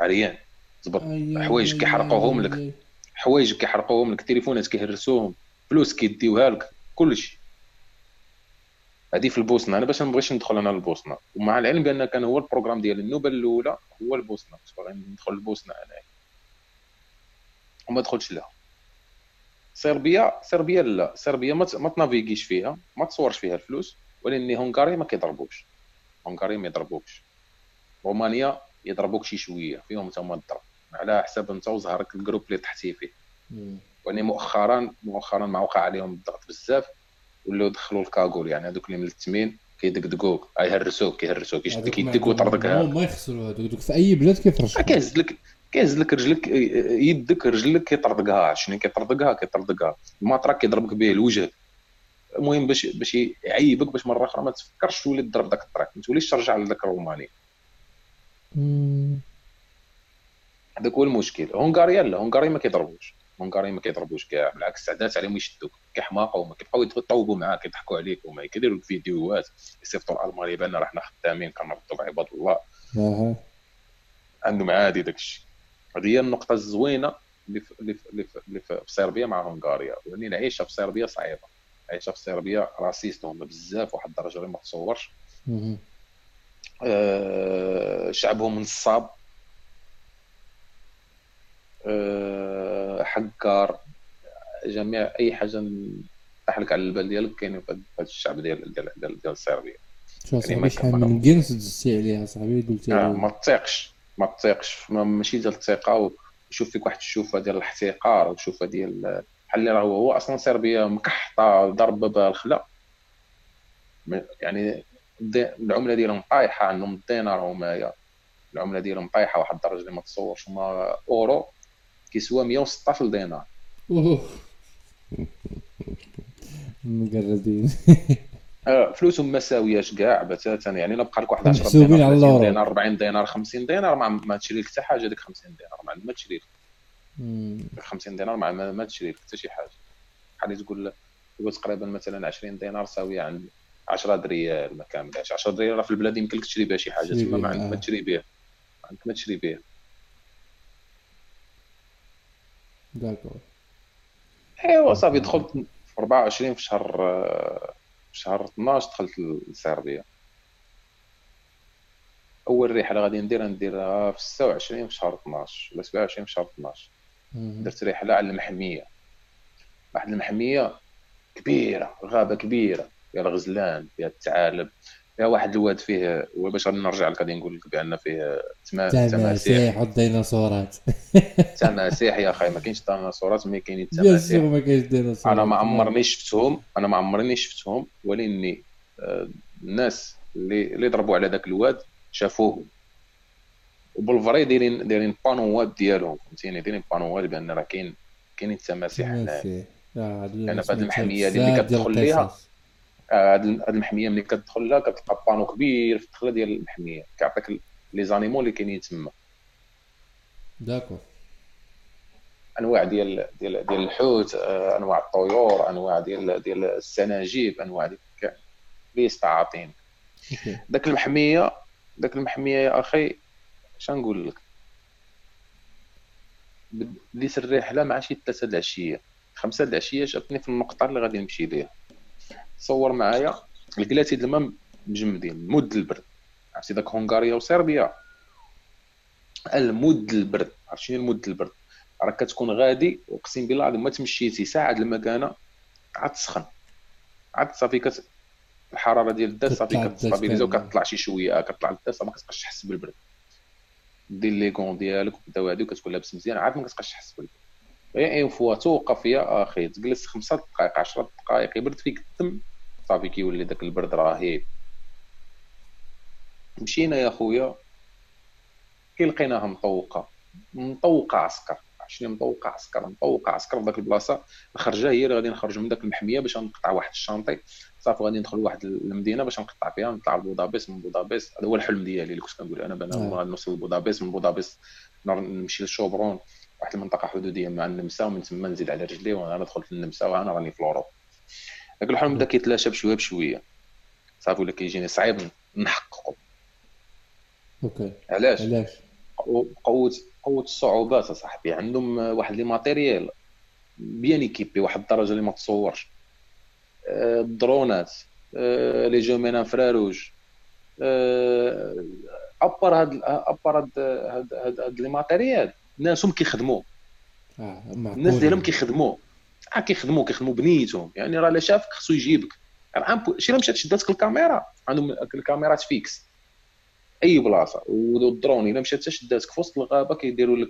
عريان. زبط. حوايج كيحرقوهم لك. حوايج كيحرقوهم لك. التليفونات كيهرسوهم. فلوس كيديوها لك. كلشي. هذه في البوسنة. أنا باش ما نبغيش ندخل أنا للبوسنه ومع العلم بأن كان هو البروغرام ديال النوبه الأولى هو البوسنة. باغي ندخل للبوسنه أنا. وما دخلتش لها. صربيا صربيا لا. صربيا ما ما تنافيغيش فيها ما تصورش فيها الفلوس ولكن هونغاريا ما كيضربوش هونغاريا ما يضربوكش. رومانيا يضربوك شي شوية فيهم تما الضرب على حسب أنت وزهرك ال groupe اللي تحتي فيه. يعني مؤخرا مؤخرا ما وقع عليهم الضغط بزاف. ولاو دخلوا ال cagoule يعني هذوك اللي ملتمين كيدقدقوك يهرسوك كيهرسوك يشدك يدك ويطردك ما يخسروا هذوك في أي بلاد كيفرش كيهز لك كيهز لك رجلك يدك رجلك كيطردقها شنو كيطردقها؟ كيطردقها. الماطراك كيضربك به الوجه. المهم باش باش يعيبك باش مرة أخرى ما تفكرش تولي تضرب ذاك الطريق ما توليش ترجع لذاك الروماني هذاك هو المشكل. هونغاريا لا هونغاريا ما كيضربوش. هونغاريا ما كيضربوش كاع بالعكس عدات عليهم يشدوك كيحماقوا وما كيبقاو يطوبوا معاك يضحكوا عليك وما كيديروا لك فيديوهات يصيفطوا الالمان يبان راه حنا خدامين كنربطوا بعباد الله. عندهم عادي داك الشيء. هذه هي النقطة الزوينة اللي في اللي في, اللي في, اللي في صربيا مع هونغاريا يعني العيشة في صربيا صعيبة. العيشه في صربيا راسيست هما بزاف واحد الدرجة اللي ما تصورش. آه شعبهم نصاب آه حكار جميع أي حاجة تحلك على البال ديالك كاين في هذا الشعب ديال ديال ديال, ديال صربيا يعني شحال من جنس دزتي عليها صاحبي؟ قلتي آه ما تثيقش ما تثيقش ماشي ديال الثقة وشوف فيك واحد الشوفة ديال الاحتقار وشوفه ديال بحال اللي راه هو أصلا صربيا مكحطة ضرب باب الخلا يعني العملة ديالهم طايحة عندهم الدينار هما العملة ديالهم طايحة واحد الدرجة اللي ما تصورش. هما أورو كيسوى 116 دينار. مقردين آه، فلوسهم ما ساوياش كاع بتاتا يعني الا بقى لك واحد 10 دينار 30 دينار 40 دينار 50 دينار ما, ما تشري لك حتى حاجة ديك 50 دينار ما ما تشري لك. 50 دينار ما, ما تشري لك حتى شي حاجة. بحال تقول تقول تقريبا مثلا 20 دينار ساوية عند 10 دريال ما كاملاش 10 دريال راه في البلاد يمكن لك تشري بها شي حاجة تما ما عندك ما تشري بها. ما عندك ما تشري بها. داكور ايوا صافي دخلت في 24 في شهر في شهر 12 دخلت لصربيا أول رحلة غادي ندير نديرها في 26 في شهر 12 ولا 27 في شهر 12 درت رحلة على المحمية. واحد المحمية كبيرة غابة كبيرة فيها الغزلان فيها الثعالب. فيها واحد الواد فيه وباش نرجع لك غادي نقول لك بأن فيه تماسيح والديناصورات. تماسيح يا أخي ما كاينش ديناصورات مي كاينين تماسيح ما كاينش ديناصورات. أنا ما عمرني شفتهم أنا ما عمرني شفتهم ولكني آه، الناس اللي اللي ضربوا على ذاك الواد شافوه وبالفري دايرين دايرين بانوات ديالهم فهمتيني؟ دايرين بانوات بأن راه كاين كاينين التماسيح هنايا. أنا في هذه المحمية اللي كتدخل ليها هاد المحمية ملي كتدخل لها كتلقى panneau كبير في الدخلة ديال المحمية. كيعطيك les animaux اللي كاينين تما. d'accord. أنواع ديال ديال ديال الحوت آه، أنواع الطيور أنواع ديال ديال السناجيب أنواع ديال ليست عاطين داك المحميه داك المحمية يا أخي اش نقول لك؟ بديت الرحله مع شي ثلاثة العشيه خمسة العشيه جاتني في النقطه اللي غادي نمشي ليها تصور معايا. الكلاتي الماء مجمدين مد البرد. عرفتي داك هونغاريا وصربيا؟ المد البرد. عرفتي شنو المد البرد؟ راك كتكون غادي اقسم بالله العظيم ما تمشيتي ساعة المكانة عاد تسخن عاد صافي كت الحرارة ديال الذات صافي كتستابيليزا وكتطلع شي شوية كتطلع الذات ما كتبقاش تحس بالبرد. دير les gants ديالك وكدا هادي وكتكون لابس مزيان عاد ما كتبقاش تحس بالبرد. غير une fois توقف فيها أخي تجلس خمسة دقائق 10 دقائق يبرد فيك الدم صافي كيولي داك البرد رهيب مشينا يا خويا. كي لقيناها مطوقة. مطوقة عسكر. شنو مطوقة عسكر مطوقة عسكر في ذاك البلاصة. الخرجة هي اللي غادي نخرجوا من ذاك المحمية باش نقطع واحد الشانطي. صافي غادي ندخل لواحد المدينة باش نقطع فيها نطلع لبودابست من بودابست. هذا هو الحلم ديالي اللي كنت كنقول أنا بان آه. غادي نوصل لبودابست. من بودابست نمشي لشوبرون. واحد المنطقة حدودية مع النمسا ومن تما نزيد على رجلي وأنا ندخل في النمسا وأنا راني في الأوروب. ذاك الحلم بدا كيتلاشى بشوية بشوية. صافي ولا كيجيني صعيب نحققه OK. علاش؟ علاش؟ قوة قوة الصعوبات اصاحبي عندهم واحد les matériels bien équipés واحد الدرجة اللي ما تصورش. آه، الدرونات آه، les jumelles infrarouges آه، à part هاد à part هاد هاد هاد les matériels. ناسهم كيخدموا. الناس ديالهم كيخدموا. آه كيخدموا كيخدموا بنيتهم. يعني راه لا شافك خصو يجيبك. شي لا مشات شداتك الكاميرا. عندهم الكاميرات fixes أي بلاصة. والدرون إلا مشات شداتك في وسط الغابة كيديروا لك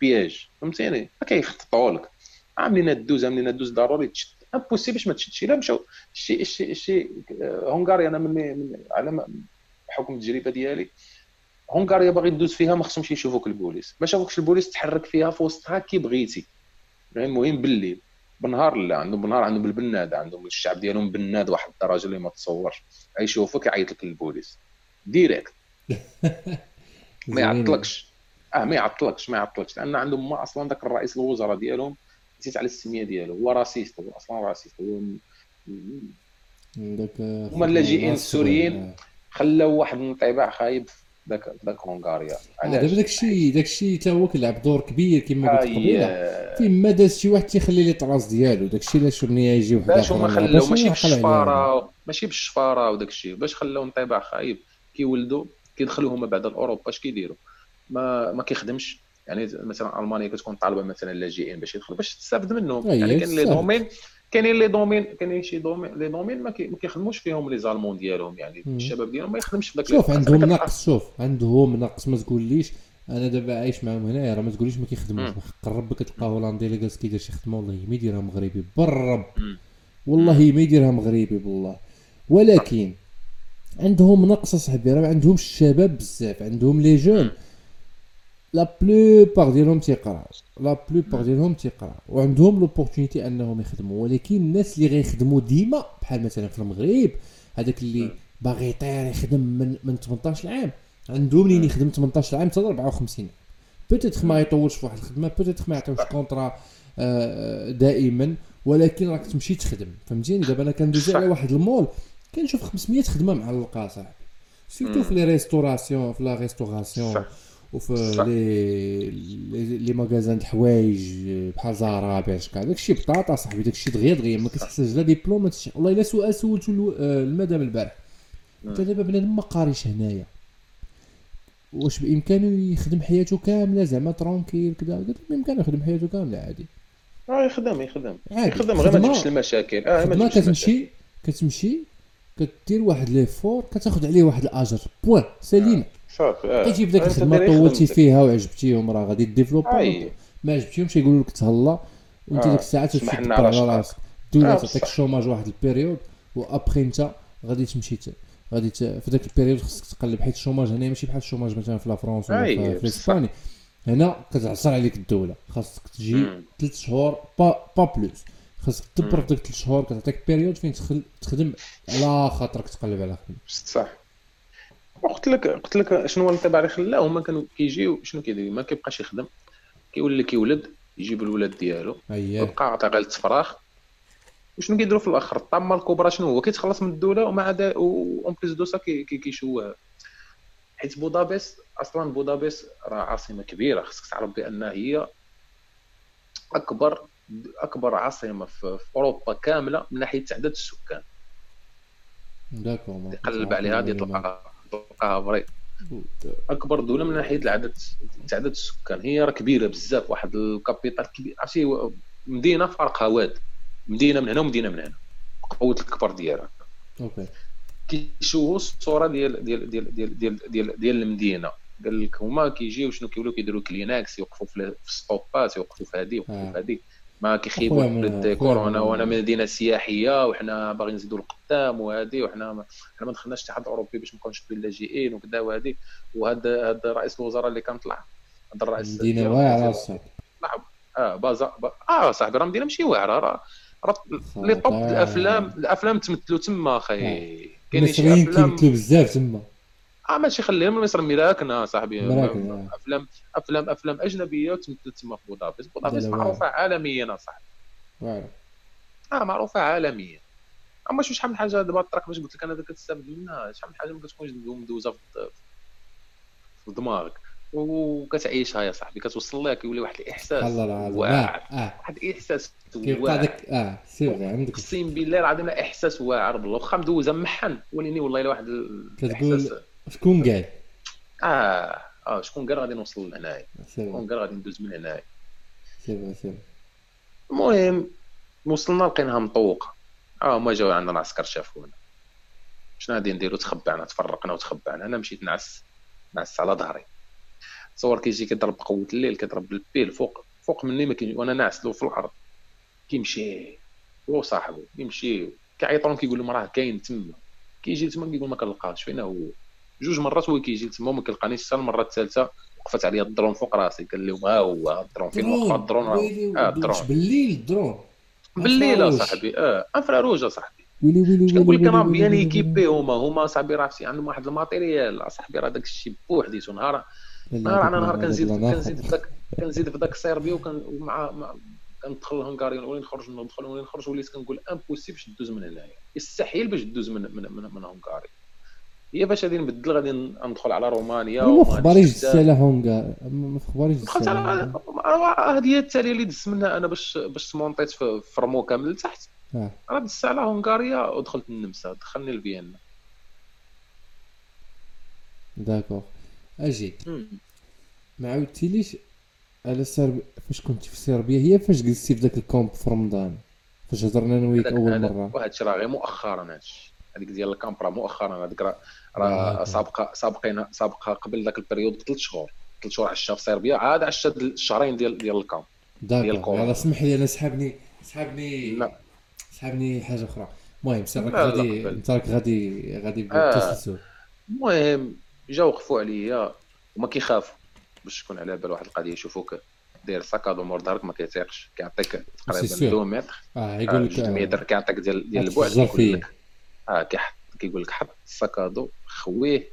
piège فهمتيني؟ كيخططوا لك. عاملين دوز عاملين دوز ضروري تشد. impossible باش ما تشدش. إلا مشاو شي شي شي هونغاريا أنا من على حكم التجربة ديالي هونغاريا باغي دوز فيها ما خصهمش يشوفوك البوليس. ما شافوكش البوليس تحرك فيها في وسطها كي بغيتي. المهم بالليل. بالنهار لا عندهم بالنهار عندهم البناد عندهم الشعب ديالهم بناد واحد الدرجه اللي ما تصورش. يشوفوك يعيط لك البوليس. direct. ما يعطلكش. آه ما يعطلكش ما يعطلكش. لأن عندهم ما أصلا ذاك الرئيس الوزراء ديالهم نسيت على السمية ديالو. هو raciste هو أصلا raciste. هو هما اللاجئين السوريين خلاو واحد الانطباع خايب. ذاك ذاك هونغاريا علاش؟ دابا داك الشيء داك الشيء حتى هو كيلعب دور كبير كما قلت قبيله فين ما داز شي واحد تيخلي لي trace ديالو. داك الشيء علاش ملي يجي واحد باش هما خلاو ماشي بالشفاره ماشي بالشفاره وداك الشيء باش خلاو انطباع خايب كيولدوا كيدخلوا هما بعد الأوروبا اش كيديروا ما ما كيخدمش. يعني مثلا ألمانيا كتكون طالبة مثلا لاجئين باش يدخلوا باش تستافد منهم. يعني كاين les domaines كاينين les domaines كاينين شي domaines les domaines ما كيخدموش فيهم les Allemands ديالهم يعني الشباب ديالهم ما يخدمش في ذاك شوف عندهم نقص شوف عندهم نقص ما تقوليش أنا دابا عايش معاهم هنايا راه ما تقوليش ما كيخدموش. حق الرب كتلقى هولندي اللي جالس كيدير شي خدمه والله ما يديرها مغربي بالرب. والله ما يديرها مغربي بالله. ولكن عندهم نقص صاحبي راه عندهم الشباب بزاف عندهم les jeunes. la plupart ديالهم تيقراو la plupart ديالهم تيقراو وعندهم l'opportunité أنهم يخدموا. ولكن الناس اللي غيخدموا ديما بحال مثلا في المغرب هذاك اللي باغي يطير يخدم من من 18 عام عندهم لين يخدم 18 عام حتى 54 peut-être ما يطولش في واحد الخدمة peut-être ما يعطيوش contrat دائما. ولكن راك تمشي تخدم. فهمتيني؟ دابا أنا كندوز على واحد المول. كنشوف 500 خدمة معلقه صاحبي surtout في les restaurations في la restauration وفي les les magasins د الحوايج بحال زارا Bershka داكشي بطاطا صاحبي داكشي دغيا دغيا ما كتحتاج لا ديبلوم والله إلا سؤال سولتو المدام البارح. انت دابا بنادم ما قاريش هنايا. واش بإمكانه يخدم حياته كاملة زعما tranquille كذا قلت بإمكانه يخدم حياته كاملة عادي. آه يخدم يخدم. يخدم غير ما تجيبش المشاكل آه ما كتمشي كتمشي كدير واحد l'effort كتاخذ عليه واحد الأجر. point سليم صافي آه. لقيتي في الخدمة طولتي فيها وعجبتيهم راه غادي développer ما عجبتيهمش يقولوا لك تهلا وانت ديك الساعة تمشي على راسك. الدولة تعطيك ال chômage واحد ال période و après انت غادي تمشي غادي في ذاك ال période خصك تقلب حيت ال chômage هنا ماشي بحال ال chômage مثلا في la France ولا في إسبانيا. هنا كتعصر عليك الدولة. خاصك تجي ثلاث شهور pas pas plus. خاصك تبرد ديك 3 شهور كتعطيك période فين تخدم على خاطرك تقلب على خدمة. صح. قلت لك قلت لك شنو هو الانطباع اللي خلاه هما كانوا كيجيو شنو كيدير ما كيبقاش يخدم. كيولي كيولد يجيب الولاد ديالو يبقى عطى غير التفراخ. وشنو كيديروا في الآخر؟ الطامة الكبرى شنو هو؟ كيتخلص من الدولة ومع دا en plus de ça كيشوه. حيت بودابست أصلا بودابست راه عاصمة كبيرة. خصك تعرف بأن هي اكبر أكبر عاصمة في, أوروبا كاملة من ناحية عدد السكان. d'accord تقلب عليها غادي تلقاها تلقاها فري أكبر دولة من ناحية العدد عدد السكان. هي راه كبيرة بزاف واحد ال capitale كبير. عرفتي مدينة فارقه واد مدينة من هنا ومدينة من هنا. قوة الكبر ديالها. Okay. كيشوفوا الصورة ديال ديال ديال ديال ديال ديال, ديال المدينة. قال لك هما كيجيو شنو كيولوا كيديروا كليناكس يوقفوا في ال stopات يوقفوا في هذه يوقفوا في هذه ما كيخيبوا الديكور وأنا وأنا مدينة سياحية وحنا باغيين نزيدوا القدام وهذه وحنا حنا ما دخلناش حتى حد أوروبي باش ما نكونش اللاجئين وكذا وهذه وهذا هذا رئيس الوزراء اللي كان طلع هذا الرئيس مدينة واعرة آه بازا آه صاحبي راه مدينة ماشي واعرة راه لي طوب الافلام الأفلام تمثلوا تما أخي. كاين شي افلام بزاف تما. آه ماشي خليهم مصر. مراكنا صاحبي. مراكن أفلام أفلام أفلام أجنبية وتمثلت تما في بودابست بودابست معروفة عالميا صاحبي. آه معروفة عالميا. أما شو شحال من حاجة دابا الطريق باش قلت لك أنا كتستافد منها شحال من حاجة ما كتكونش مدوزه في دماغك وكتعيشها يا صاحبي. كتوصل لها كيولي واحد الإحساس الله العظيم. واعر. آه. آه. واحد الإحساس داك آه سي عندك أقسم بالله العظيم إحساس واعر بالله. واخا مدوزة محن وليني والله إلا واحد كتقول شكون قال؟ آه آه شكون قال غادي نوصل لهنايا شكون قال غادي ندوز من هنايا؟ si si المهم وصلنا لقيناها مطوقة. آه هما جاو عندنا العسكر شافونا. شنو غادي نديرو؟ تخبعنا تفرقنا وتخبعنا. أنا مشيت نعس نعس على ظهري. تصور كيجي كيضرب بقوه الليل كيضرب بال pile فوق فوق مني ما كاين وأنا ناعس له في الأرض. كيمشي هو صاحبه يمشي. كيعيطوا لهم كيقول لهم راه كاين تما. كيجي تما كيقول ما كنلقاش فين هو؟ جوج مرات هو كيجي تما وما كيلقانيش حتى المره الثالثه وقفت عليا الدرون فوق راسي قال لهم ها هو الدرون فين وقف الدرون آه الدرون بالليل الدرون بالليل اصاحبي آه infrarouge اصاحبي ويلي ويلي ويلي كنقول لك راهم بيان ايكيبي هما هما صاحبي راه عندهم واحد ال matériel اصاحبي راه داك الشيء بوحديتو نهار نهار أنا نهار كنزيد كنزيد في ذاك كنزيد في ذاك ال Serbie ومع كندخل الهنغاريا ولين نخرج ندخل ولين نخرج وليت كنقول impossible باش دوز من هنايا يستحيل باش دوز من من من, من هنغاريا هي باش غادي نبدل غادي ندخل على رومانيا ما خباريش دزت على هونغا ما خباريش دزت على هذه هي التاليه اللي دزت منها أنا باش باش تmontيت في, في remorque كامل لتحت. راه دزت على هنغاريا ودخلت النمسا دخلني لفيينا. D'accord. أجي. ما عاودتيليش على سرب فاش كنت في صربيا هي فاش جلستي في ذاك ال camp في رمضان؟ فاش هضرنا أنا وياك أول مرة. الشيء راه غير مؤخرا هادشي. هذيك ديال ال camp راه مؤخرا هذيك راه سابقه سابقين سابقة قبل ذاك ال période بثلاث شهور. ثلاث شهور عشا في صربيا عاد عشا الشهرين ديال ديال ال camp ديال الكورونا يلاه سمح لي أنا سحبني سحبني لا. سحبني حاجة أخرى. المهم سير غادي أنت راك غادي غادي بالتسلسل آه. المهم جاو وقفوا عليا. وما كيخافوا باش تكون على بال واحد القضية يشوفوك داير sac à dos مور دارك ما كيتيقش كيعطيك تقريبا 2 متر. آه يقول لك 2 متر. كيعطيك ديال ديال البعد كيقول لك. آه كيحط كيقول لك حط ال sac à dos خويه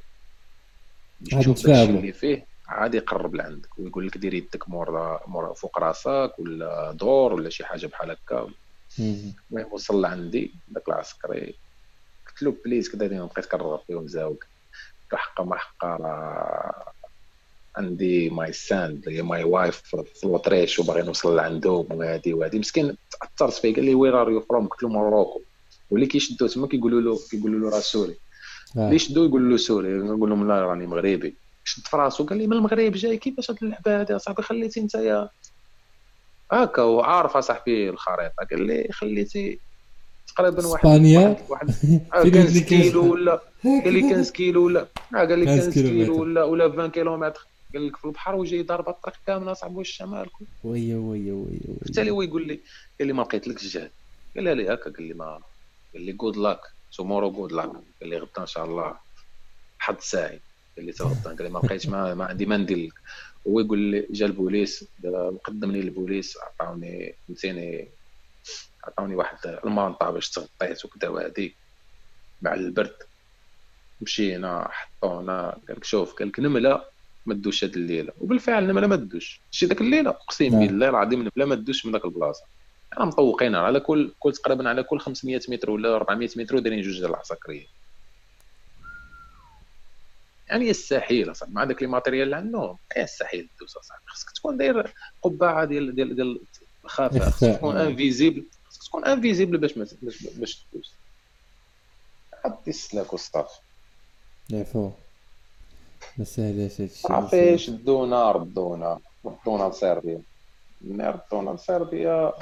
يشوف داكشي اللي فيه عادي يقرب لعندك ويقول لك دير يدك مور مور فوق راسك ولا دور ولا شي حاجة بحال هكا. المهم وصل لعندي داك العسكري قلت له please كذا بقيت كنرغب فيه ومزاوق حقا ما حقا راه عندي my son و my wife في الوطريش وباغي نوصل لعندهم وهادي وهادي. مسكين تأثرت فيه قال لي where are you from قلت له Morocco. واللي كيشدو تما كيقولوا له كيقولوا له راه سوري. آه. اللي شدو يقول له سوري؟ نقول لهم لا راني مغربي. شد في راسو قال لي من المغرب جاي؟ كيفاش هاد اللعبة هادي أصاحبي؟ خليتي أنت يا هكا وعارف أصاحبي الخريطة. قال لي خليتي تقريبا واحد إسبانيا؟ واحد 15 كيلو ولا قال لي 15 كيلو ولا قال لي 15 كيلو ولا ولا 20 كيلومتر. قال لك في البحر وجاي ضارب الطريق كاملة صاحبي الشمال ويا ويا ويا حتى هو يقول لي. قال لي ما لقيتلكش الجهد قال لي هكا. قال لي ما قال لي good luck tomorrow good luck قال لي غدا إن شاء الله. حظ ساعي قال لي تا غدا قال لي ما لقيتش ما, عندي ما ندير لك. هو يقول لي جا البوليس قدمني للبوليس عطاوني فهمتيني عطاوني واحد المانطا باش تغطيت وكذا وهادي. مع البرد. مشينا حطونا. قال لك شوف قال لك نملة ما تدوش هاد الليلة. وبالفعل نملة ما تدوش. شي داك الليلة أقسم نعم. بالله العظيم نملة ما تدوش من داك البلاصة. أنا مطوقين على كل كل تقريبا على كل 500 متر ولا 400 متر ودايرين جوج ديال العساكريه يعني يستحيل أصاحبي. مع داك les matériels اللي عندهم يستحيل تدوز اصاحبي خصك تكون داير قبعة ديال ديال ديال الخفاء خصك تكون invisible خصك تكون invisible باش باش باش تدوز. عطي السلاك وصافي عفوا ما ساهلاش هادشي صافي شدونا ردونا ردونا لصربيا ملي ردونا لصربيا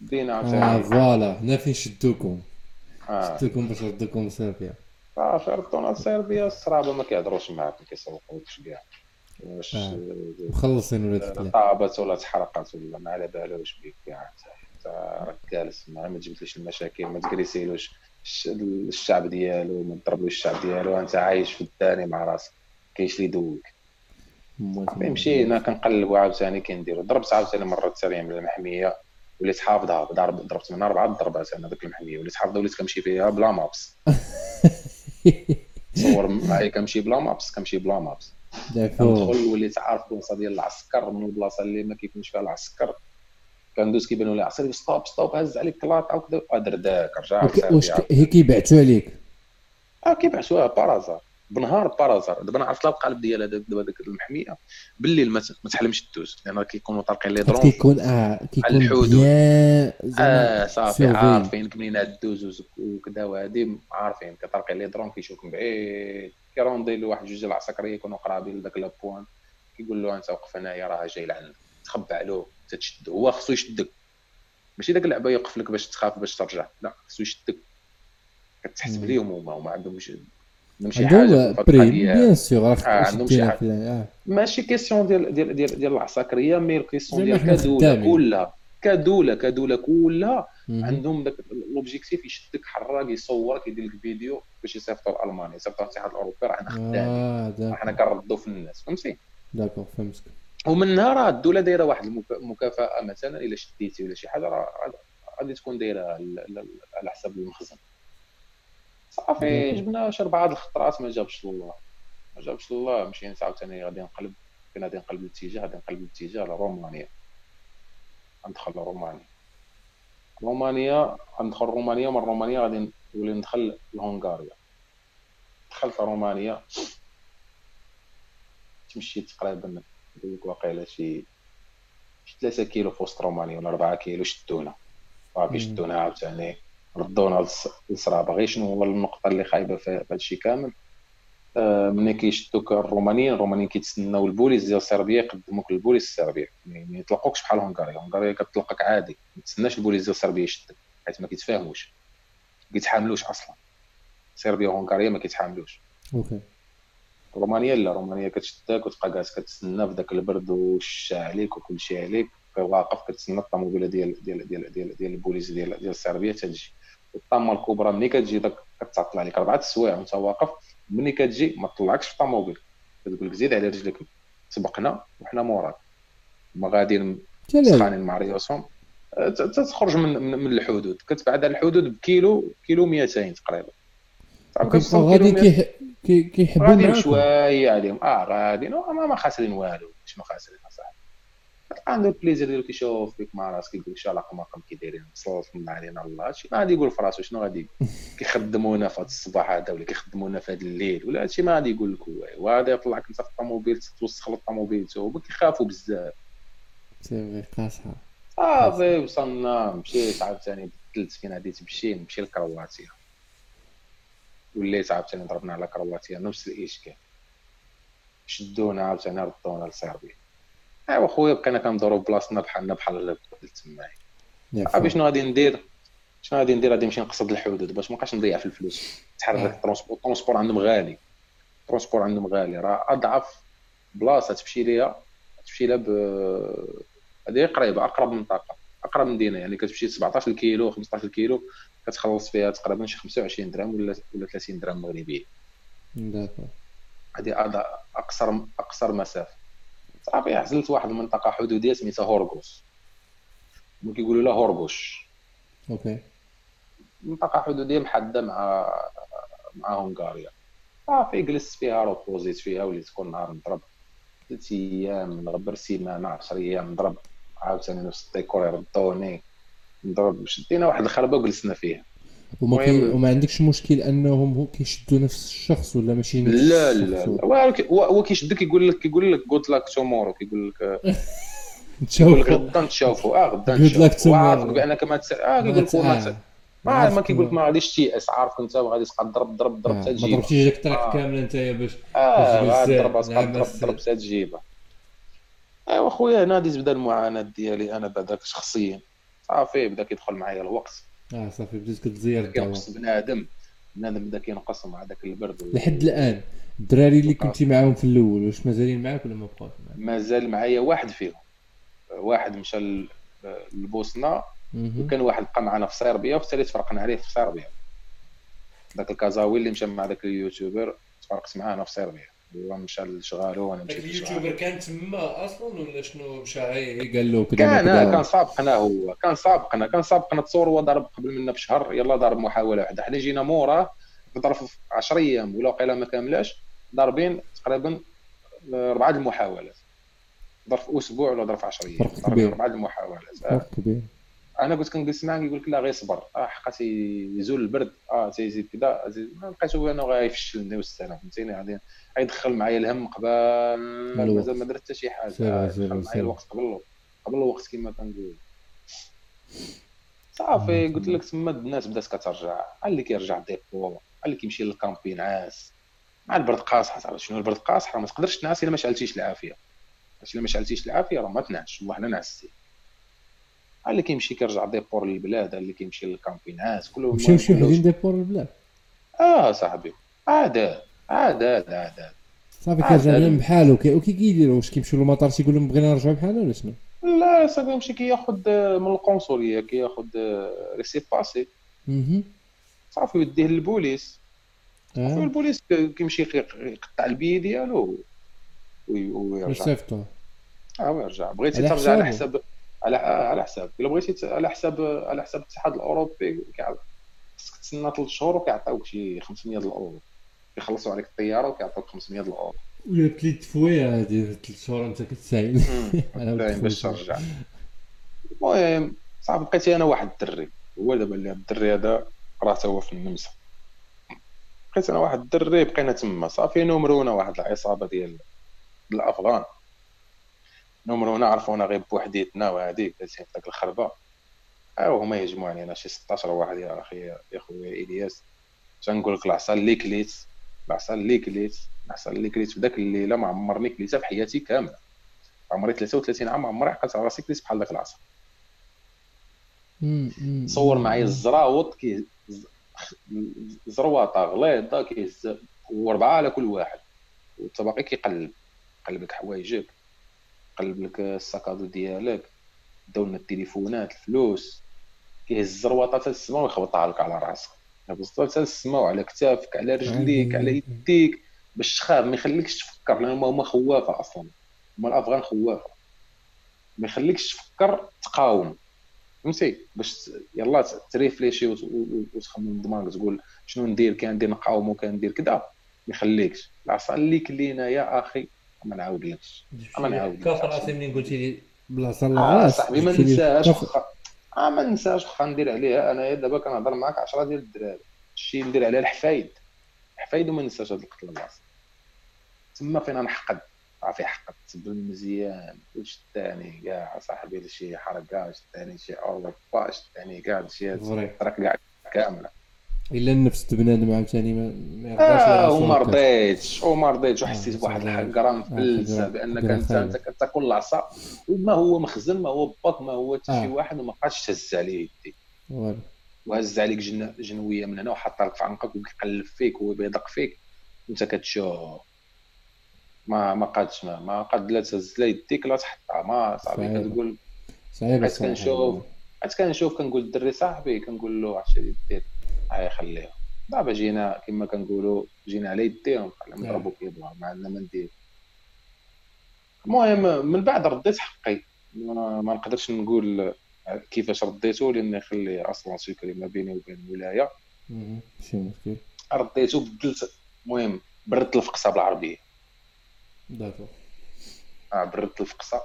دينا آه فوالا. هنا فين شدوكم. آه. شدوكم باش ردوكم صافي صافي ردونا لصربيا الصرابة ما كيهضروش معاك ما كيسوقوكش كاع واش آه. مخلصين ولا طابت ولا تحرقت ولا ما على بالوش بيك كاع راك جالس ما تجبدليش المشاكل ما تأگريسيلوش الشعب ديالو ما تضربلوش الشعب ديالو أنت عايش في الثاني مع راسك. كاينش اللي يدوك مشينا كنقلبوا عاوتاني كنديروا. ضربت عاوتاني مره من المحمية. وليت حافظها ضربت منها اربعه ضربات أنا ذاك المحمية وليت حافظها وليت كنمشي فيها بلا maps. تصور معايا كنمشي بلا maps كنمشي بلا maps. كندخل وليت عارف البلاصه ديال العسكر من البلاصه اللي ما كيكونش فيها العسكر. كندوز كيبانوا لي عصير stop stop هز عليك كلاط وكذا ادر داك رجع واش هي كيبعثوا عليك؟ آه كيبعثوها par hasard بنهار par hasard دابا أنا عرفت القالب ديال هذاك دابا ديك المحمية بالليل ما تحلمش دوز لأن كيكونوا طالقين les drones كيكون آه كيكون الحدود آه صافي عارفين منين دوز وكذا وهادي عارفين كطالقين les drones كيشوفك من بعيد. كيروندي له واحد جوج العسكريه يكونوا قرابين لذاك le point كيقول له أنت وقف هنايا راه جاي لعندك تخبع له تتشد هو خصو يشدك. ماشي داك اللعبة يوقف لك باش تخاف باش ترجع. لا خصو يشدك. كتحسب ليهم هما هما عندهم عندهم شي حاجة prime bien sûr عندهم شي حاجة. آه. ماشي question ديال ديال ديال ديال العساكرية mais question ديال كدولة. كلها. كدولة كدولة كلها عندهم داك l'objectif يشدك حراك يصورك يدير لك فيديو باش يصيفطوا لألمانيا. يصيفطوا الاتحاد الأوروبي راه حنا خدامين حنا كنردوا في الناس فهمتي؟ داكور فهمتك. ومنها راه الدولة دايرة واحد المكافاه مثلا إلا شديتي ولا شي حاجة راه غادي تكون دايرة على حساب المخزن. صافي جبنا شي أربعة الخطرات ما جابش الله. ما جابش الله. مشينا عاوتاني غادي نقلب كنا غادي نقلب الاتجاه غادي نقلب الاتجاه لرومانيا ندخل لرومانيا رومانيا. غندخل رومانيا من رومانيا غادي نولي ندخل لهونغاريا دخلت رومانيا تمشي تقريبا واقيلا شي شي 3 كيلو في وسط رومانيا ولا 4 كيلو شدونا. صافي شدونا عاوتاني. ردونا للصرابه غير شنو هو النقطة اللي خايبة في هادشي كامل؟ آه ملي كيشدوك الرومانيين؟ الرومانيين كيتسناو البوليس ديال صربيا يقدموك للبوليس الصربي. يعني ما يطلقوكش بحال هونغاريا هونغاريا كتطلقك عادي. ما تسناش البوليس ديال صربيا يشدك حيت ما كيتفاهموش. ما كيتحاملوش أصلا. صربيا وهونغاريا ما كيتحاملوش. OK. رومانيا لا. رومانيا كتشدك وتبقى جالس كتسنى في ذاك البرد والشتا عليك وكل شيء عليك. واقف كتسنى الطوموبيلة ديال ديال ديال ديال, ديال البوليس ديال ديال الصربيه تجي. الطامة الكبرى ملي كتجي داك كتعطل عليك أربعة السوايع وأنت واقف ملي كتجي ما تطلعكش في الطوموبيل. كتقول لك زيد على رجلك. سبقنا وحنا موراك. هما غاديين سخانين مع ريوسهم تخرج من من الحدود. كتبعد على الحدود بكيلو كيلو 200 تقريبا. غادي كيحبوا شوية عليهم. آه غادي ما, ما خاسرين والو. شنو خاسرين أصاحبي. عنده البليزير ديالو كيشوف فيك مع راسك كيقول لك شالاق ماكم كي دايرين صلت من علينا الله. هادشي ما غادي يقول في راسو شنو غادي كيخدمونا في هذا الصباح هذا ولا كيخدمونا في هذا الليل ولا هادشي ما غادي يقول لك هو. وغادي يطلعك انت في الطوموبيل توسخ الطوموبيل هما كيخافوا بزاف. c'est قاصحه صافي وصلنا مشيت عاوتاني بدلت فين غادي تمشي نمشي لكرواتيا. وليت عاوتاني ضربنا على كرواتيا نفس الإشكال. شدونا عاوتاني ردونا لصربيا ايوا خويا بقينا كندورو بلاصتنا بحالنا بحال تماك عرفتي شنو غادي ندير؟ شنو غادي ندير؟ غادي نمشي نقصد الحدود باش مابقاش نضيع في الفلوس. تحرك ال transport ال transport عندهم غالي. ال transport عندهم غالي. راه أضعف بلاصة تمشي ليها تمشي لها ب هذه قريبة أقرب منطقه أقرب مدينه يعني كتمشي 17 كيلو 15 كيلو كتخلص فيها تقريبا شي 25 درهم ولا ولا 30 درهم مغربية. هذه اقصر أقصر مسافة. صافي عزلت واحد المنطقة حدودية سميتها هورغوس. هما كيقولوا لها هورغوش. أوكي. منطقة حدودية محددة مع مع هونغاريا صافي جلست فيها reposيت فيها وليت كل نهار نضرب ثلاث أيام نغبر سيمانه 10 أيام نضرب عاوتاني نفس الديكور يردوني نضرب شدينا واحد الخربة وجلسنا فيها. وما كي وما عندكش مشكل أنهم كيشدوا نفس الشخص ولا ماشي نفس لا لا لا. هو كيشدك يقول لك يقول لك good luck tomorrow كيقول لك تشوف غدا نتشافوا آه غدا نتشافوا وعارفك بانك ما تس... آه كيقول لك ما ما ما كيقول لك ما غاديش تيأس عارفك أنت غادي تبقى تضرب ضرب ضرب حتى تجيبها ما ضربتيش ديك الطريق كاملة أنت باش. آه ضرب ضرب ضرب حتى تجيبها أيوا خويا هنا غادي تبدا المعاناة ديالي أنا بعدا شخصيا. صافي بدأ كيدخل معايا الوقت. آه صافي بديت كتزير كينقص بنادم. بنادم بدا كينقص مع داك البرد لحد الآن. الدراري اللي كنتي معاهم في الأول واش مازالين معاك ولا ما بقاوش معاك؟ مازال معايا واحد فيهم. واحد مشى لبوسنا وكان واحد بقى معنا في صربيا والثالث فرقنا عليه في صربيا داك الكازاوي اللي مشى مع داك اليوتيوبر تفرقت معاه أنا في صربيا مشى لشغالو وأنا مشيت اليوتيوبر كان تما أصلا ولا شنو؟ مشى قال له كذا كان كان سابقنا هو كان سابقنا كان سابقنا تصور هو ضرب قبل منا بشهر يلا ضرب محاولة واحدة. حنا جينا موراه في 10 أيام ولا وقيلا ما كاملاش ضاربين تقريبا أربعة المحاولات. في أسبوع ولا في 10 أيام. أربعة المحاولات. فرق كبير. أنا كنت كنجلس معاه يقول لك لا غير صبر. آه حقا يزول البرد. آه تيزيد كذا. لقيته انه غيفشلني والسلام فهمتيني؟ غادي غيدخل معايا الهم قبل مازال ما درت حتى شي حاجة. دخل معايا الوقت قبل قبل الوقت كما كنقول صافي قلت لك تما الناس بدات كترجع. اللي كيرجع ديبو اللي كيمشي لل camp نعاس مع البرد قاصح تعرف شنو البرد قاصح راه ما تقدرش تنعس إلا ما شعلتيش العافية. إلا ما شعلتيش العافية؟ راه ما تنعش. والله الا نعستي اللي كيمشي كيرجع déport للبلاد اللي كيمشي لل camp إينات كله مشاو شي وحدين déport للبلاد. آه صاحبي. عادات عادات عادات صافي كيرجع بحالو وكي كيديروا واش كيمشيو للمطار تيقول لهم بغينا نرجعوا بحالنا ولا شنو؟ لا صافي يمشي كياخذ من القنصليه كياخذ ريسي باسي. صافي يديه للبوليس. صافي آه. البوليس كيمشي يقطع البي ديالو ويرجع. يصيفطو آه ويرجع. بغيتي ترجع على حساب على على حساب. إلا بغيتي على حساب على حساب الاتحاد الأوروبي خصك تسنى ثلاث شهور وكيعطيوك شي 500 الأورو. كيخلصوا عليك الطيارة وكيعطيوك 500 الأورو. ولا بليت فوية هذه ثلاث شهور أنت كتسايل باش ترجع المهم صافي بقيت أنا واحد الدري. هو دابا اللي الدري هذا راه هو في النمسا. بقيت أنا واحد الدري بقينا تما. صافي نمرونا واحد العصابة ديال الأفغان. نمرونا عرفونا غير بوحديتنا وهذيك دازين في داك الخربة. ها هما يهجموا علينا شي 16 واحد يا أخي يا خويا إلياس. تنقول لك العصا اللي كليت العصا اللي كليت العصا اللي كليت. في داك الليلة ما عمرني كليتها في حياتي كاملة. عمري 33 عام عمري عقلت على راسي كليت بحال داك العصا. صور معايا الزراوط كي زرواطة غليظة كيهز وأربعة على كل واحد. والطباقي كيقلب قلب لك حوايجك. قلب لك الساكادو ديالك داو لنا التليفونات الفلوس. كيهز الزرواطه حتى السما ويخبطها لك على راسك. يهبطها حتى السما وعلى كتافك على رجليك على يديك. باش تخاف ما يخليكش تفكر. لأن هما خوافة أصلا. هما الأفغان خوافة. ما يخليكش تفكر تقاوم. فهمتي؟ باش يلا تريفليشي وتخمم دماغك تقول شنو ندير؟ كان ندير نقاوم وكان ندير كذا. ما يخليكش. العصا اللي كلينا يا أخي ما نعاودلكش. ما نعاودلكش. كافر راسي منين قلتي لي؟ بلاصه الله صاحبي ما ننساهاش آه ما ننساش واخا ندير عليها انايا دابا كنهضر معاك 10 ديال الدراري. شي ندير عليها الحفايد. الحفايد وما ننساش هاد القتل بلاصه تما فين نحقد. عافي حقد. تبن مزيان. وشتاني كاع صاحبي شي حركه شتاني شي أوروبا شتاني كاع شي ترك كاع كامله إلا النفس بنادم عاوتاني ما يرضاش آه وما رضيتش وما رضيتش وحسيت آه، بواحد الغرام فلسه بأنك أنت أنت كتاكل العصا وما هو مخزن ما هو باك ما هو حتى شي آه. واحد وما بقاش تهز عليه يديك وهز عليك جن... جنوية من هنا وحطها لك في عنقك وكيقلب فيك ويبيدق فيك. وانت كتشوف. ما ما قادش ما, ما قاد لا تهز لا يديك لا تحطها. ما صافي كتقول صعيبه حيت كنشوف حيت كنشوف كنقول الدري صاحبي كنقول له عرفتي دير؟ هاي خليها. دابا جينا كما كنقولوا جينا على يديهم نضربوا كيبغى ما عندنا ما ندير. المهم من بعد رديت حقي. ما نقدرش نقول كيفاش رديته لأن يخلي أصلا سكري ما بيني وبين الولاية. ماشي مشكل؟ رديته بدلت المهم بردت الفقصة بالعربية. d'accord آه بردت الفقصة.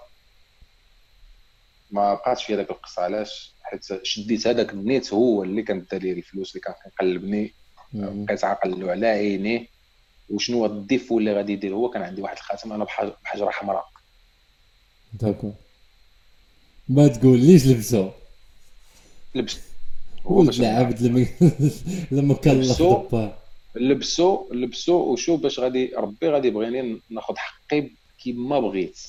ما بقاتش في هذاك القصة علاش؟ حيت شديت هذاك النيت هو اللي كان لي الفلوس اللي كان كيقلبني بقيت عاقل على عينيه. وشنو هو الديفو اللي غادي يدير؟ هو كان عندي واحد الخاتم أنا بحجرة حمراء. داكو ما تقول ليش لبسو؟ لبس. هو عبد لما لما كان لبسو لبسو وشوف باش غادي ربي غادي يبغيني ناخذ حقي كيما بغيت.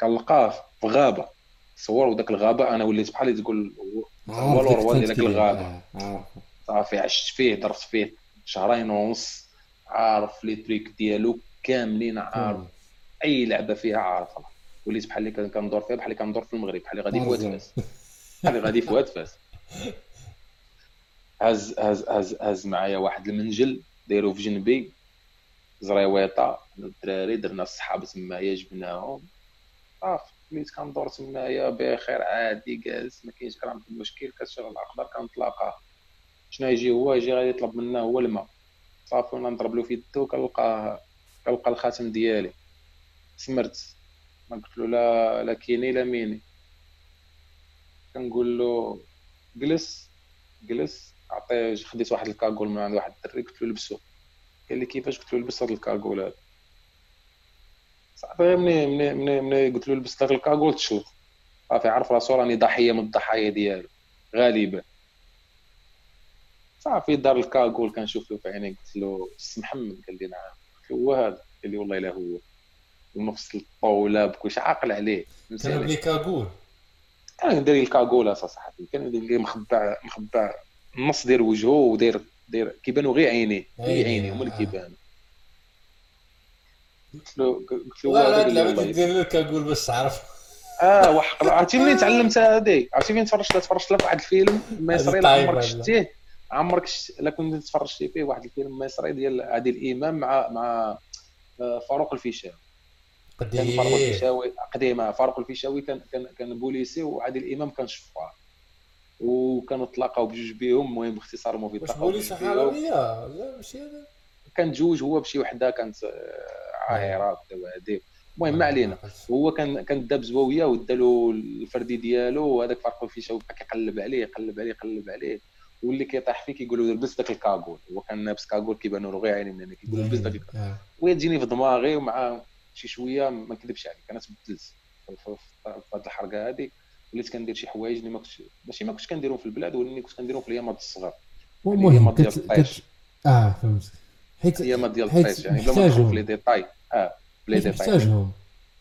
كنلقاه في غابة. تصور وداك الغابة أنا وليت بحال تقول هو الروان ديال داك الغابة. آه، صافي عشت فيه درت فيه شهرين ونص عارف لي تريك ديالو كاملين عارف. أي لعبة فيها عارفها وليت بحال اللي كندور فيها بحال اللي كندور في المغرب بحال اللي غادي في واد فاس بحال اللي غادي في واد فاس هز هز هز هز معايا واحد المنجل دايرو في جنبي. زريويطة الدراري درنا الصحاب تمايا جبناهم. صافي وليت كندور تمايا بخير عادي جالس ما كاينش كرام المشكل كتشغل الاخضر كنتلاقى شنو يجي هو يجي غادي يطلب منا هو الماء. صافي وأنا نضرب له في يدو كنلقاه كنلقى الخاتم ديالي. سمرت. ما قلت له لا لا كيني لا ميني. كنقول له جلس جلس. عطيه خديت واحد ال cagoule من عند واحد الدري قلت له لبسو. قال لي كيفاش؟ قلت له لبس هاد ال cagoule هذا صافي ملي ملي ملي ملي قلت له لبس داك ال cagoule تشلط صافي عرف راسو راني ضحية من الضحايا ديالو. غالبا. صافي دار الكاغول كنشوف له في عيني قلت له السي محمد قال لي نعم. قلت له هو هذا؟ قال لي والله الا هو. ونفس الطاولة بكلشي عاقل عليه. كان لي كاغول كان داير الكاغول اصاحبي كان مخبع مخبع النص ديال وجهه وداير داير كيبانوا غير عينيه. غير عينيه. هما اللي كيبانوا قلت له قلت له هذا اللعبه دير لك cagoule باش تعرف آه وحق عرفتي منين تعلمت هذه؟ عرفتي فين تفرجت تفرجت في واحد الفيلم مصري؟ لا عمرك شتيه؟ عمرك. لا كنت تفرجتي فيه واحد الفيلم مصري ديال عادل الامام مع مع آه، فاروق الفيشاوي. قديم. فاروق الفيشاوي قديم فاروق الفيشاوي كان كان كان بوليسي وعادل الامام كان شفار. وكانوا تلاقاو بجوج بيهم المهم باختصار mauvais تلاقاو بوليس حراميه لا ماشي هذا. كان جوج هو بشي وحده كانت آه، عاهرة هذيك المهم ما علينا. هو كان كان داب زواوية ودالو الفردي ديالو وهذاك فارق الفيشه وبقى كيقلب عليه يقلب عليه يقلب عليه. واللي كيطيح فيه كيقول له لبس داك الكاغول هو كان لابس كاغول كيبانوا له غير عيني من هنا كيقول لبس داك الكاغول وهي تجيني في دماغي ومع شي شوية ما نكذبش عليك أنا تبدلت في هذه الحركة هذه وليت كندير شي حوايج اللي ما كنتش ماشي ما كنتش كنديرهم في البلاد ولكن كنت كنديرهم في الأيامات الصغار. المهم ديال الطيش آه فهمت. حيت الايامات ديال الطيش يعني بلا ما ندخل في les détails. آه ب les détails. محتاجهم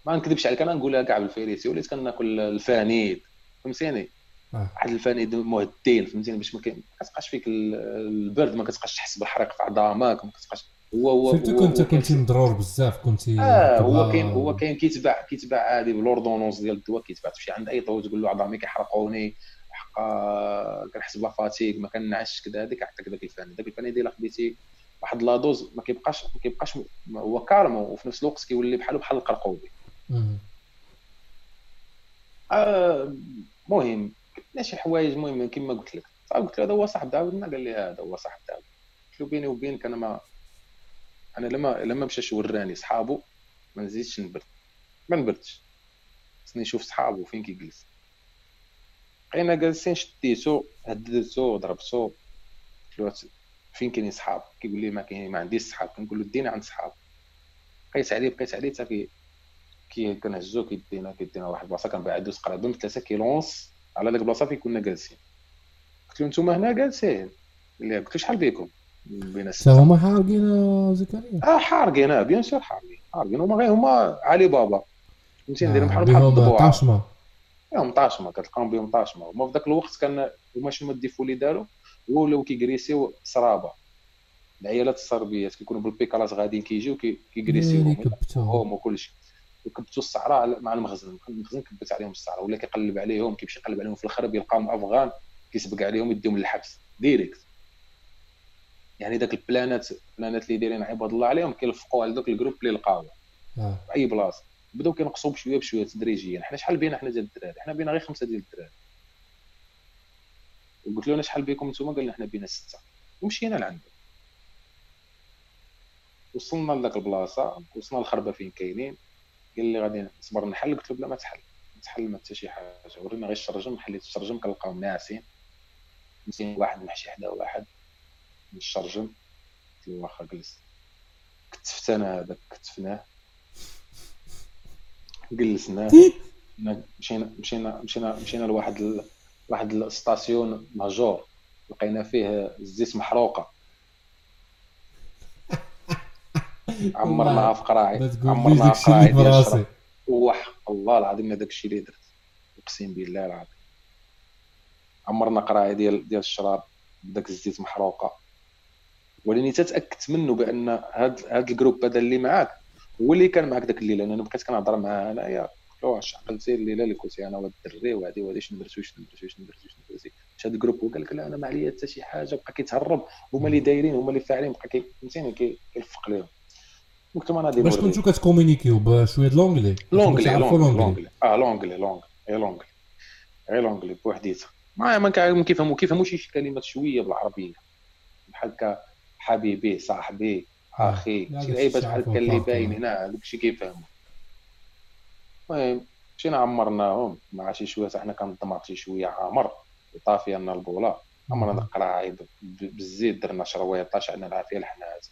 ما نكذبش عليك أنا نقولها كاع بالفريسي وليت كناكل الفانيد فهمتيني؟ آه. واحد الفانيد مهدين فهمتيني؟ باش ما كتبقاش فيك البرد ما كتبقاش تحس بالحريق في عظامك ما كتبقاش هو هو surtout كنت كنتي مضرور بزاف كنتي آه هو كاين هو كاين كيتباع كيتباع عادي بال ordonnance ديال الدواء كيتباع. تمشي عند أي طبيب تقول له عظامي كيحرقوني حقا كنحس بلا فاتيك ما كنعش كذا هذيك يعطيك ذاك الفاني ذاك الفاني ديال خديتي واحد لا دوز ما كيبقاش ما كيبقاش هو كارم وفي نفس الوقت كيولي بحالو بحال القرقوبي. آه مهم. كنا شي حوايج مهم كما قلت لك. قلت له هذا هو صاحب داودنا قال لي هذا هو صاحب داود قلت له بيني وبينك أنا ما أنا لما لما مشاش وراني صحابو ما نزيدش نبرد. ما نبردش. خصني نشوف صحابو فين كيجلس. بقينا جالسين شديتو هددتو ضربتو. قلت له فين كاينين صحاب؟ كيقول لي ما كاين ما عنديش صحاب. كنقول له دينا عند صحاب. بقيت عليه بقيت عليه حتى كي كنهزو كيدينا كيدينا واحد البلاصة كان بعد تقريبا 3 كيلونس على ديك البلاصة فين كنا جالسين. قلت له نتوما هنا جالسين. قلت له شحال بيكم؟ بين هما حارقين زكريا؟ آه حارقين آه bien sûr حارقين. حارقين. هما غير هما علي بابا. فهمتي؟ ندير بحال بحال الضبوع طاشمة. يوم طاشمة. كتلقاهم بهم طاشمة. هما في ذاك الوقت كان هما شنو ال défaut اللي داروا؟ ولاو كيكريسيو سرابه العيالات الصربيات كيكونوا بالبيكالات غاديين كيجيو كيكريسيو هما. وكلشي. وكبتوا الصحراء مع المخزن. المخزن كبت عليهم الصحراء. ولا كيقلب عليهم كيمشي يقلب عليهم في الخرب يلقاهم أفغان كيسبق عليهم يديهم للحبس. direct يعني ذاك البلانات البلانات اللي دايرين عباد الله عليهم كيلفقوا على ذاك ال groupe اللي لقاوه. آه. في أي بلاصة. بداو كينقصوا بشوية بشوية تدريجيا. حنا شحال بينا حنا ديال الدراري؟ حنا بينا غير خمسة ديال الدراري. وقلت له شحال بكم نتوما؟ قال لنا حنا بينا ستة. ومشينا لعنده وصلنا لذاك البلاصة وصلنا للخربه فين كاينين. قال لي غادي نصبر نحل قلت له بلا ما تحل. تحل ما حتى شي حاجة. ورينا غير الشرجم حليت الشرجم كنلقاهم ناعسين مسكين واحد محشي حدا واحد. نشرجم قلت له واخا جلس كتفت أنا هذاك كتفناه. جلسناه مشينا مشينا مشينا مشينا لواحد. واحد ال station مهجورة لقينا فيه الزيت محروقة. عمرنا في قراعي عمرنا في قراعي ديال الشرب. وحق الله العظيم هذاك الشيء اللي درت. أقسم بالله العظيم. عمرنا قراعي ديال ديال الشراب بداك الزيت محروقة. ولاني تتاكدت منه بأن هاد هاد ال groupe هذا اللي معاك هو اللي كان معاك داك الليلة. لأن بقيت كنهضر معاه انايا قلت له واش عقلتي الليلة اللي كنت أنا وهاد الدري وهادي وهادي شنو درتو شنو درتو شنو درتو شنو درتو مشى هاد ال groupe وقال لك لا أنا ما عليا حتى شي حاجة بقى كيتهرب. هما اللي دايرين هما اللي فاعلين بقى فهمتيني؟ كيلفق لهم قلت لهم أنا باش كنتو كت communiqui و بشوية د l'anglais l'anglais لونجلي آه l'anglais l'anglais غير l'anglais غير l'anglais بوحديتها ما ما كيفهموا كيفهموا شي كلمات شوية بالعربية. بحال حبيبي صاحبي أخي شي لعيبات بحال هكا اللي باين هنا داكشي كيفهموا المهم مشينا عمرناهم مع شي شوية حنا كنضمر شي شوية عامر. طافيه لنا البوله عمرنا القراعي بالزيت درنا شرويطه شعلنا لها فيها الحنات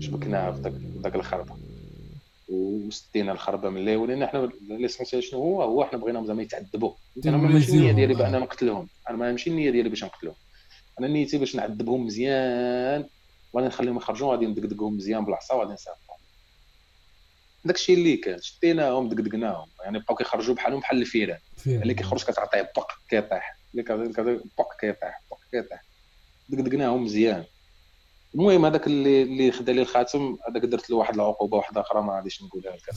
شبكناها في داك الخربه وستينا الخربه من اللي ولينا حنا. l'essentiel شنو هو؟ هو حنا بغينا زعما يتعذبوا. أنا ماشي النية ديالي بأن نقتلهم. أنا ماشي النية ديالي باش نقتلهم. أنا نيتي باش نعذبهم مزيان. وغادي نخليهم يخرجوا غادي ندقدقهم مزيان بالعصا وغادي نصافحهم داكشي اللي كان شديناهم دقدقناهم. يعني بقاو كيخرجوا بحالهم بحال الفيران اللي كيخرج كتعطيه بق كيطيح. اللي كتعطيه بق كيطيح بق كيطيح. دقدقناهم مزيان. المهم هذاك اللي اللي خدا لي الخاتم هذاك درت له واحد العقوبة واحدة أخرى ما غاديش نقولها لك.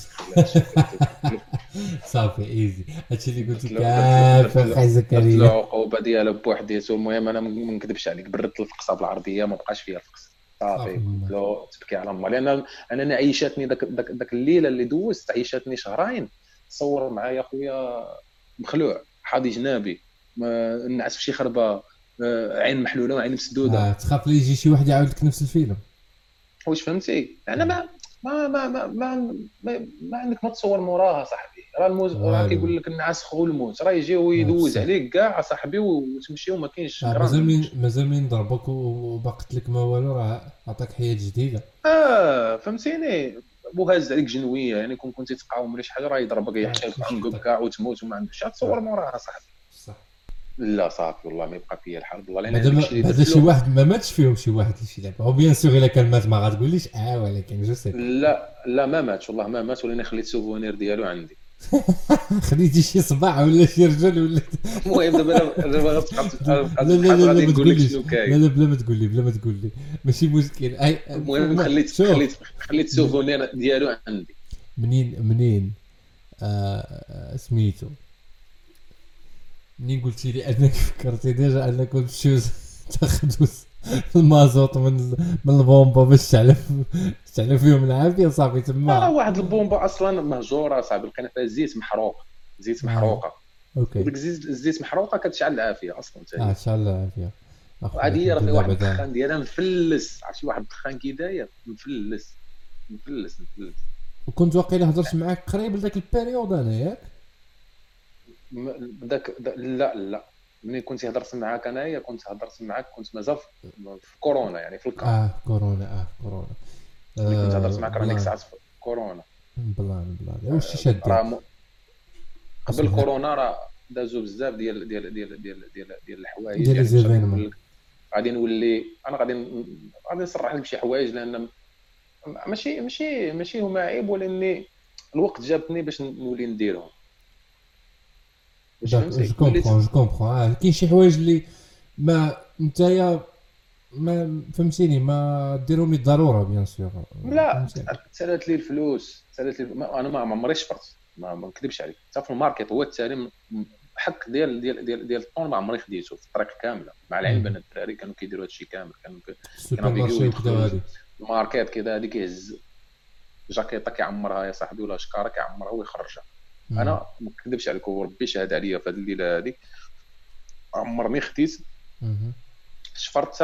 صافي ايزي هادشي اللي قلت كافه خاي زكريا العقوبة ديالها بوحديته. المهم أنا ما نكذبش عليك. بردت الفقصة بالعربيه ما بقاش فيها الفقص صافي. له تبكي على الله لأن أنا عيشاتني داك داك الليلة اللي دوزت عيشاتني شهرين. تصور معايا خويا مخلوع. حاضي جنابي. النعس في شي خربة آه، عين محلولة وعين مسدودة. آه تخاف لي يجي شي واحد يعاود لك نفس الفيلم. واش فهمتي؟ أنا ما ما ما ما ما, ما, ما عندك ما تصور موراها صاحبي. راه الموت راه كيقول لك النعاس خو الموت راه يجي ويدوز عليك كاع صاحبي وتمشي وما كاينش آه مازال من مازال من ضربك وما قتلك ما والو راه عطاك حياة جديدة. آه فهمتيني؟ وهز عليك جنوية يعني كون كنتي تقاوم ولا شي حاجة راه يضربك يحشيك عنقك كاع وتموت وما عندكش تصور موراها صاحبي. لا صافي والله ما يبقى فيا الحال والله لأن هذا شي واحد ما ماتش فيهم شي واحد شي لعبه هو bien sûr إلا كان مات ما غاتقوليش آه ولكن je sais. لا لا ما ماتش والله ما مات ولأني خليت souvenir ديالو عندي. خليتي شي صباع ولا شي رجل ولا المهم دابا دابا غتبقى لا لا لا لا ما تقوليش. لا لا بلا ما تقول لي بلا ما تقول لي ماشي مشكل. المهم خليت خليت خليت souvenir ديالو عندي. منين منين؟ آه سميتو. منين قلتي لي انك فكرتي déjà انكم تمشيو تاخذوا المازوط من من البومبا باش تشعل تشعل فيهم العافيه صافي تما راه واحد البومبا أصلا مهجوره صاحبي لقينا فيها زيت محروق زيت محروقه. OK ديك الزيت محروقه كتشعل العافيه أصلا آه تشعل العافيه هذه راه فيها واحد الدخان ديالها مفلس عرفتي واحد الدخان كي داير مفلس مفلس مفلس وكنت واقيلا هضرت معاك قريب لذاك ال période أنا ياك ذاك لا لا. ملي كنت هضرت معاك أنايا كنت هضرت معاك كنت مازال في كورونا يعني في ال camp آه كورونا آه كورونا. ملي كنت هضرت معاك راه ديك الساعات في كورونا. plan plan. واش شاد. راه قبل كورونا راه دازو بزاف ديال ديال ديال ديال ديال ديال الحوايج ديال les événements غادي نولي أنا غادي غادي نصرح لك بشي حوايج لأن ماشي ماشي ماشي هما عيب ولأني الوقت جابني باش نولي نديرهم. je comprends جو comprends كاين شي حوايج اللي ما نتايا ما فهمتيني ما ديرهم بالضروره bien sûr لا سالت لي الفلوس سالت لي أنا ما عمري شفرت ما نكذبش عليك حتى في ال market هو الثاني حك ديال ديال ديال ديال الطون ما عمري خديته في الطريق كامله مع العلم بان الدراري كانوا كيديروا هادشي كامل كانوا كانوا ال market كذا هذيك كيهز جاكيطه كيعمرها يا صاحبي ولا شكاره كيعمرها ويخرجها أنا ما نكذبش عليك وربي شهد عليا في هذه الليلة هذه عمرني خديت شفرت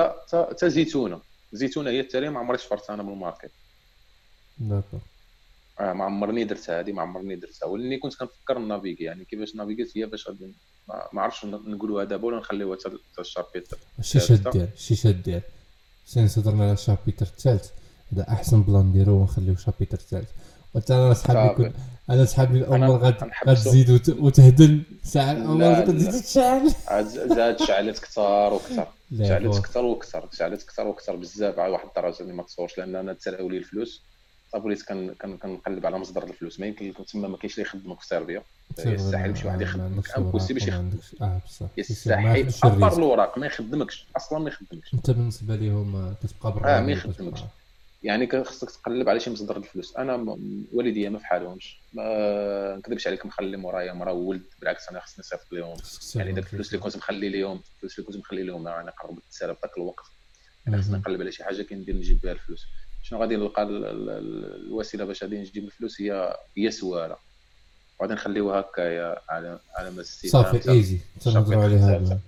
حتى زيتونة. زيتونة هي التالية ما عمري شفرتها أنا من ال market. d'accord. آه ما عمرني درتها هذه ما عمرني درتها. ولاني كنت كنفكر naviguer يعني كيفاش navigu يت هي باش غادي ما عرفتش نقولوها دابا ولا نخليوها حتى ال chapitre الشيشه ديال الشيشه ديال سين هضرنا على ال chapitre الثالث. هذا أحسن plan نديرو ونخليو ال chapitre الثالث. وحتى أنا صحابي كنت أنا صحابي الأول غاد غتزيد وتهدل. ساعه الأول غتزيد تشعل زاد شعلت كثر وكثر. شعلت كثر وكثر. شعلت كثر وكثر بزاف على واحد الدرجة اللي ما تصورش لأن أنا تسرقوا لي الفلوس. وليت كنقلب على مصدر الفلوس. ما يمكن تما ما كاينش اللي يخدمك في سيربيا يستحيل شي واحد يخدمك. impossible باش يخدمك. آه بصح. يستحيل. à part الاوراق ما يخدمكش. أصلا ما يخدمكش. أنت بالنسبة لهم كتبقى برا آه ما يخدمكش. يعني خصك تقلب على شي مصدر الفلوس. أنا والديا ما فحالهمش ما نكذبش عليك مخلي مورايا مرا وولد بالعكس أنا خصني نصيفط لهم يعني داك الفلوس اللي كنت مخلي لهم الفلوس اللي كنت مخلي لهم أنا قربت تسالى في ذاك الوقت. أنا خصني نقلب على شي حاجة كندير نجيب بها الفلوس. شنو غادي نلقى الوسيلة باش غادي نجيب الفلوس؟ هي هي سواله وغادي نخليوها هكايا على على ما صافي easy. تنهضروا عليها.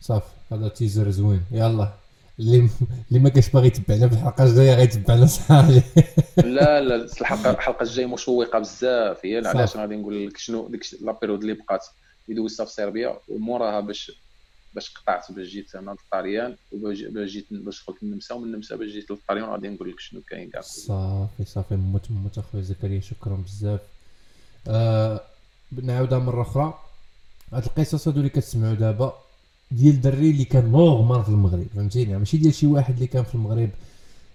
صافي. هذا teaser زوين. يلا. اللي اللي ما كانش باغي يتبعنا في الحلقة الجاية غيتبعنا صحاح لا لا الحلقة الحلقة الجاية مشوقة بزاف. هي علاش غادي نقول لك شنو ديك la période اللي بقات. اللي دوزتها في صربيا وموراها باش باش قطعت باش جيت أنا للطاليان وباش جيت باش دخلت النمسا ومن النمسا باش جيت للطاليان غادي نقول لك شنو كاين كاع. صافي صافي. موت موت أخويا زكريا شكرا بزاف. آه نعاودها مرة أخرى. هاد القصص هادو اللي كتسمعوا دابا ديال الدري اللي كان normal في المغرب فهمتيني؟ ماشي ديال شي واحد اللي كان في المغرب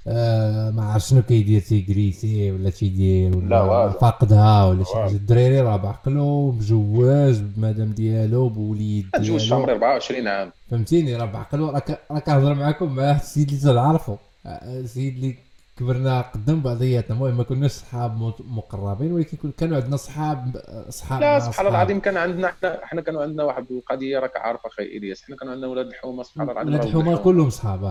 آه ما عرف شنو كيدير تي agressي ولا تيدير ولا فاقدها ولا شي حاجة. الدريري راه بعقلو مجواز بمدام ديالو بوليد ديالو تزوج في عمري 24 عام. فهمتيني؟ راه بعقلو راه كنهضر معاكم مع السيد اللي تنعرفو. السيد اللي كبرنا قدام بعضياتنا المهم ما كناش صحاب مقربين ولكن كانوا عندنا صحاب صحاب لا سبحان الله العظيم كان عندنا إحنا إحنا كانوا عندنا واحد القضية راك عارف أخي إلياس إحنا كانوا عندنا ولاد الحومة سبحان الله العظيم ولاد الحومة كلهم صحاب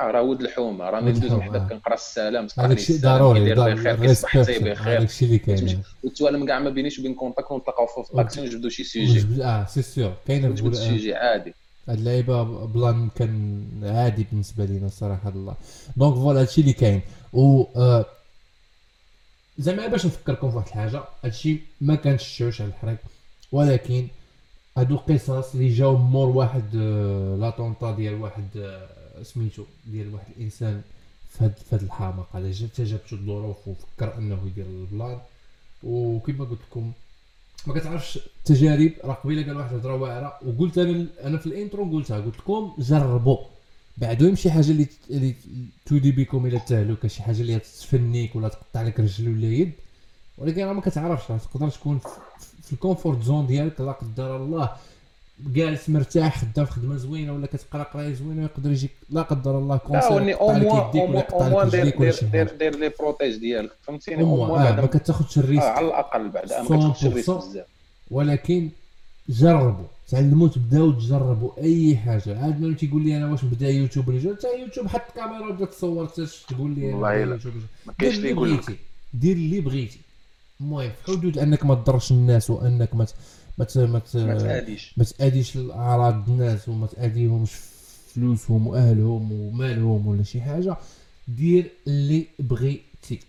آه راه ولد الحومة راني ندوز وحده كنقرأ السلام هذاك الشيء ضروري بخير كيصبح بخير. هذاك الشيء اللي كاين. والتوالم كاع ما بينيش وبين contact ونتلاقاو في الطاكسي ونجبدوا شي sujet آه c'est sûr كاين sujet عادي. هاد اللعيبة plan كان عادي بالنسبة لينا الصراحه الله. donc voilà هادشي اللي كاين. و آه زعما باش نفكركم في واحد الحاجة هادشي ما كنشجعوش على الحريق ولكن هادو القصص اللي جاو مور واحد آه la tentative ديال واحد آه سميتو ديال واحد الإنسان في هاد, في هاد الحماقه على جابتو الظروف وفكر أنه يدير ال plan وكما قلت لكم ما كتعرفش التجارب راه قبيلة قال واحد الهضره واعره وقلت أنا أنا في ال intro قلتها قلت لكم جربوا. بعدهم شي حاجة اللي اللي تودي بكم إلى التهلكه شي حاجة اللي تفنيك ولا تقطع لك رجل ولا يد. ولكن راه ما كتعرفش تقدر تكون في ال comfort zone ديالك لا قدر الله. جالس مرتاح خدام خدمة زوينة ولا كتقرأ قراية زوينة يقدر يجيك لا قدر الله cancer لا au moins au moins دير دير دير les protèges ديالك فهمتيني؟ au moins ما كتاخذش ال risque. على الأقل بعد ما كتاخذش ال risque بزاف. ولكن جربوا. تعلموا تبداو تجربوا أي حاجة. عاد ملي تيقول لي أنا واش نبدا يوتيوب ولا حتى يوتيوب حط الكاميرا وبدا تصور تقول لي والله لا ما كاينش اللي يقول لك دير اللي بغيتي. المهم في حدود أنك ما تضرش الناس وأنك ما ما ما تاديش ما تاديش الأعراض الناس وما تاديهمش فلوسهم وأهلهم ومالهم ولا شي حاجة. دير اللي بغيتي.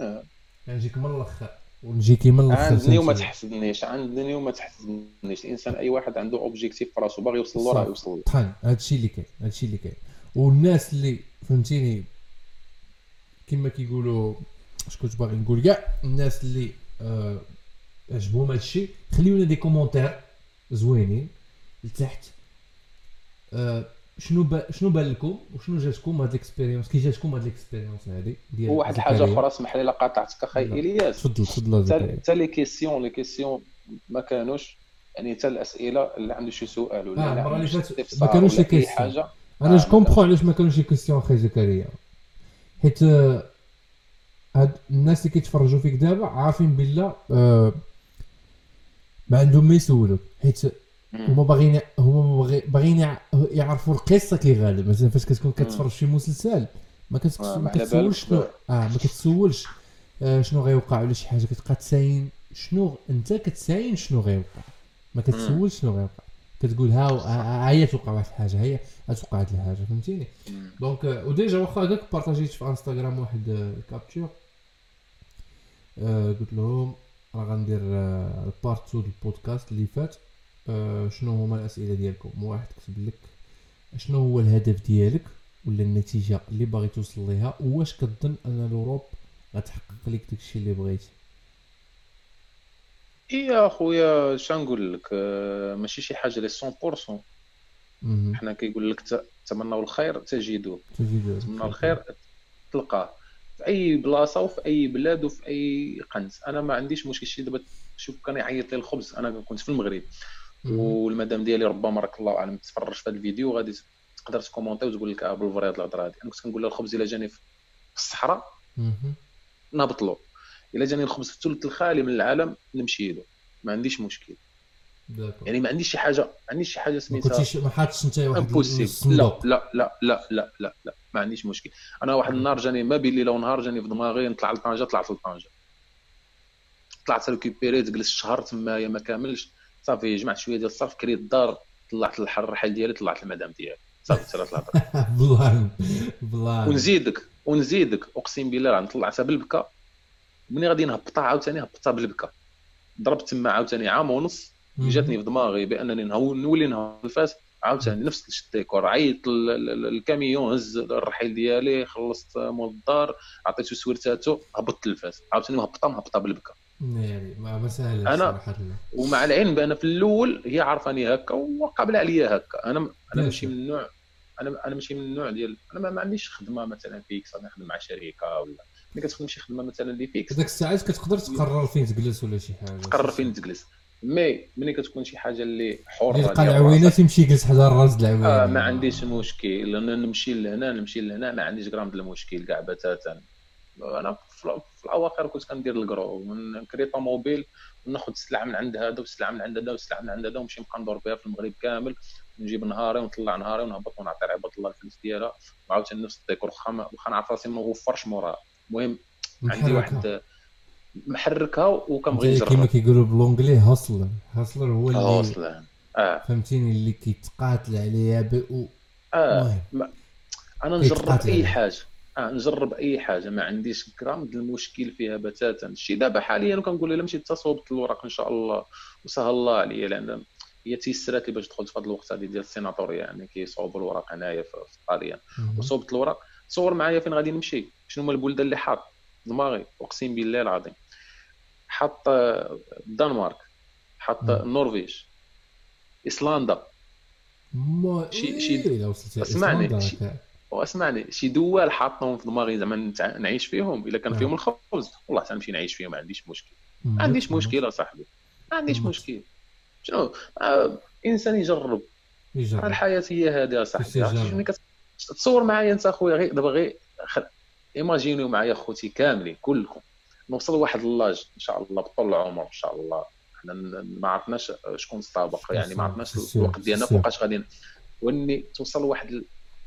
آه. نجيك من الأخر. ونجيكي من الأخر عاندني وما تحسدنيش عاندني وما تحسدنيش الإنسان أي واحد عنده objectif في راسو باغي يوصل له راه يوصل له. طحن هادشي اللي كاين هادشي اللي كاين. والناس اللي فهمتيني كما كيقولوا اش كنت باغي نقول كاع الناس اللي آه عجبهم هادشي خليو لنا des commentaires زوينين لتحت. آه شنو با شنو بان لكم وشنو جاتكم هاد ال expérience كي جاتكم هاد ال expérience هادي ديال وواحد الحاجة أخرى اسمح لي قاطعتك أخي إلياس. تفضل تفضل حتى les questions les questions ما كانوش يعني حتى الأسئلة اللي عنده شي سؤال ولا آه المره اللي فاتت ما كانوش les questions أنا je comprends علاش ما كانوش les questions أخي زكريا. حيت هاد الناس اللي كيتفرجوا فيك دابا عارفين بالله آه ما عندهم ما يسولوا حيت هما باغيين هما باغيين يعرفوا القصة كي غالب. مثلا فاش كتكون كتفرج شي مسلسل ما كتسولش شنو آه ما كتسولش آه شنو غيوقع ولا شي حاجة. كتبقى تساين شنو انت كتساين شنو غيوقع. ما كتسولش شنو غيوقع. كتقول ها هي توقع واحد الحاجة هي توقع هاد الحاجة فهمتيني؟ donc و déjà واخا هكاك partagيت في انستغرام واحد ال capture آه قلت لهم راه غندير ال part 2 البودكاست اللي فات. آه شنو هما الأسئلة ديالكم؟ واحد كتب لك شنو هو الهدف ديالك ولا النتيجة اللي باغي توصل ليها واش كتظن أن ال Europe غتحقق لك داكشي اللي بغيتي؟ إي اخويا شنقول لك؟ ماشي شي حاجة لي 100% حنا كيقول لك تمنوا الخير تجدوه. تمنى الخير تلقاه. في أي بلاصة وفي أي بلاد وفي أي قنت أنا ما عنديش مشكل. شي دابا شوف كان يعيط لي الخبز أنا كنت في المغرب. والمدام ديالي ربما راك الله أعلم تفرج في هذا الفيديو غادي تقدر ت commenter وتقول لك آه بال vrai هاد الهضره هادي أنا كنت كنقول لها الخبز إلا جاني في الصحراء نهبط له إلا جاني الخبز في الثلث الخالي من العالم نمشي له ما عنديش مشكل. يعني ما عنديش شي حاجة ما عنديش شي حاجة سميتها ما حاطش أنت واحد لا لا لا لا لا لا لا. ما عنديش مشكل. أنا واحد النهار جاني ما بين ليلة ونهار جاني في دماغي نطلع لطنجة طلعت لطنجة. طلعت récupéré جلست شهر تمايا ما كاملش. صافي جمعت شوية ديال الصرف كريت الدار طلعت الرحل ديالي طلعت المدام ديالي. صافي سالات الهضرة. plan plan. ونزيدك ونزيدك. أقسم بالله طلعتها بالبكا. ملي غادي نهبطها عاوتاني هبطتها بالبكا. ضربت تما عاوتاني عام ونص. جاتني في دماغي بأنني نولي نهبط الفاس. عاوتاني نفس الديكور. عيط الكاميون هز الرحيل ديالي خلصت مول الدار عطيته سويرتاتو هبطت الفاس عاوتاني مهبطه مهبطه بالبكا. يعني ما سهل أنا ومع العلم بأن في الأول هي عرفاني هكا وقابلة عليا هكا. أنا أنا ماشي. من النوع أنا أنا ماشي من النوع ديال أنا ما عنديش خدمة مثلا fixe أنا نخدم مع شركة ولا ملي كتخدم شي خدمة مثلا اللي fixe هذاك الساعات كتقدر تقرر فين تجلس ولا شي حاجة. تقرر فين تجلس. mais ملي كتكون شي حاجة اللي حره يلقى العوينة تمشي يجلس حدا الراس العوينة. آه ما عنديش مشكل. نمشي لهنا نمشي لهنا ما عنديش غرام ديال المشكل كاع بتاتا. أنا في الأواخر كنت كندير الكرو نكري طوموبيل وناخذ السلعه من عند هذا والسلعه من عند هذا والسلعه من عند هذا ونمشي نبقى ندور بها في المغرب كامل نجيب نهاري ونطلع نهاري ونهبط ونعطي لعباد الله الفلوس ديالها. وعاوتاني نفس الديكور واخا واخا نعرف راسي ما نوفرش موراها. المهم عندي واحد محركها وكنبغي نجرب كيما كيقولوا ب l'anglais hustler hustler هو اللي hustler آه. فهمتيني اللي كيتقاتل عليها ب آه أنا نجرب أي حاجة. آه نجرب أي حاجة. ما عنديش غرام ديال المشكل فيها بتاتا. الشيء دابا حاليا كنقول الا مشيت تصوبت الوراق إن شاء الله وسهل الله عليا لأن هي تيسرات لي باش دخلت في هذا الوقت هذه ديال السيناتوريا يعني كيصوبوا الوراق هنايا في الطاليان وصوبت الوراق. تصور معايا فين غادي نمشي؟ شنو هما البلدان اللي حاط دماغي. أقسم بالله العظيم. حط الدنمارك حط النرويج ايسلندا شي شي اسمعني. شي واسمعني شي دول حاطهم في دماغي زعما نعيش فيهم إلا كان فيهم الخبز. والله تنمشي نعيش فيهم ما عنديش مشكل. ما عنديش مشكل اصاحبي ما عنديش مشكل. شنو؟ آه إنسان يجرب. يجرب. الحياة هي هذه اصاحبي تصور معايا أنت أخويا؟ غير دابا غير إيماجينيو معايا خوتي كاملين كلكم. نوصل لواحد l'âge إن شاء الله بطول العمر إن شاء الله. حنا ما عرفناش شكون سابق يعني ما عرفناش الوقت ديالنا فوقاش غادي وني توصل لواحد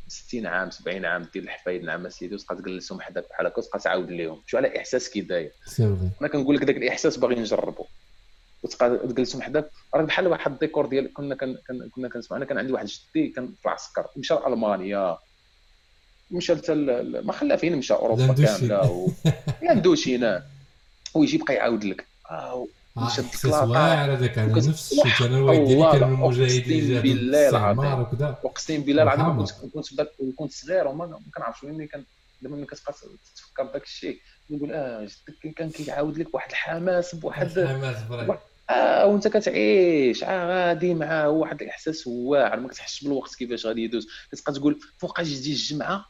60 عام 70 عام دير الحفايد نعم سيدي وتبقى تجلسهم حداك بحال هكا وتبقى تعاود لهم شو على إحساس كي داير. أنا كنقول لك ذاك الإحساس باغي نجربه وتبقى تجلسهم حداك راه بحال واحد الديكور ديال كنا كن كنا كنسمع أنا كان عندي واحد جدي كان في العسكر مشى لألمانيا. مشى ما خلى فين مشى أوروبا كاملة و... لاندوشينا ويجي يبقى يعاود لك. آه إحساس واعر هذاك أنا نفس الشيء أنا الوالد ديالي كان من المجاهدين بالله العظيم. أقسم بالله العظيم كنت كنت كنت صغير وما كنعرفش وين كان دابا ملي كتبقى تفكر ذاك الشيء نقول آه جدك كان كيعاود لك بواحد الحماس بواحد الحماس آه وأنت كتعيش عا غادي معاه واحد الإحساس واعر ما كتحسش بالوقت كيفاش غادي يدوز. كتبقى تقول فوقاش تجي الجمعة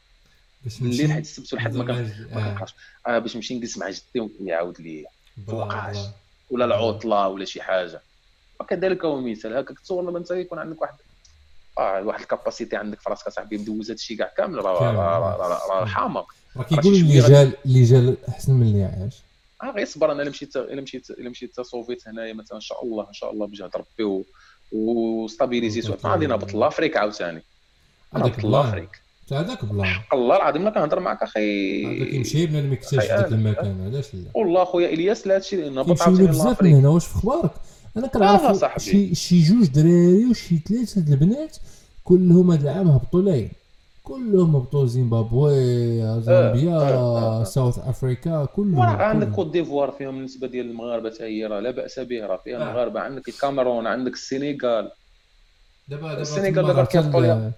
الليل حيت السبت والحد ما كنبقاش آه باش نمشي نجلس مع جدي ويعاود لي فوقاش. ولا العطلة ولا شي حاجة. وكذلك هو مثال. هكا تصور لما انت يكون عندك واحد آه واحد ال capacité عندك في راسك صاحبي مدوز هذا الشيء كاع كامل راه راه حامق. راه كيقولوا اللي جا اللي جا أحسن من اللي عاش آه غير صبر. أنا إلا مشيت إلا مشيت إلا مشيت تصوبت هنايا مثلا إن شاء الله إن شاء الله بجهد ربي و stabilisé غادي نهبط l'Afrique عاوتاني. نهبط l'Afrique هذاك plan. حق الله العظيم ما كنهضر معاك أخي. هذاك يمشي بنادم يكتشف ذاك المكان علاش لا؟ والله خويا إلياس لا هادشي نهبط عاوتاني بزاف من هنا واش في أخبارك أنا كنعرف شي شي جوج دراري وشي ثلاثة البنات كلهم هذا العام هبطوا لاين كلهم هبطوا زيمبابوي زامبيا آه. South Africa كلهم وراه عندك كوت ديفوار فيهم بالنسبة ديال المغاربة حتى هي راه لا بأس به راه فيها المغاربه عندك الكاميرون عندك السنغال دابا دابا السنغال دابا كيعطوا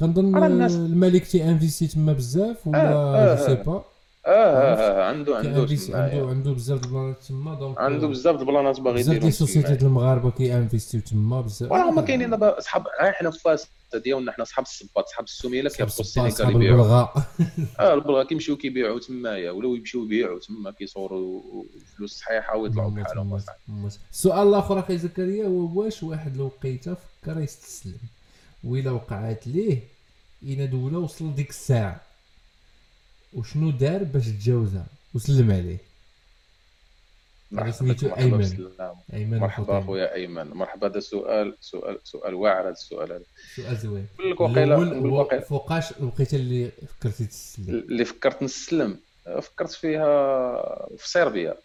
كنظن الملك ت investi تما بزاف ولا آه je sais pas؟ آه آه عنده عنده عنده عنده بزاف البلانات تما donc عنده بزاف البلانات باغي يدير بزاف ديال المغاربة كي انفيستيو تما بزاف. راه هما كاينين دابا اصحاب حنا في فاس ديالنا حنا صحاب الصباط صحاب السميلة كيهبطوا السينيغال يبيعوا البلغة. آه البلغة كيمشيو كيبيعوا تمايا ولاو يمشيو يبيعوا تما كيصوروا فلوس صحيحة ويطلعوا بحالهم السؤال الآخر أخي زكريا هو واش واحد لو لقيته فكر يستسلم؟ وإلا وقعت ليه إنا دولة وصل ديك الساعة. وشنو دار باش تجاوزها؟ وسلم عليه. سميتو أيمن. أيمن مرحبا اخويا أيمن. مرحبا هذا سؤال سؤال سؤال واعر هذا السؤال هذا. سؤال زوين. نقول لك وقيله فوقاش الوقيته اللي فكرتي تسلم؟ اللي فكرت نسلم. فكرت فيها في صربيا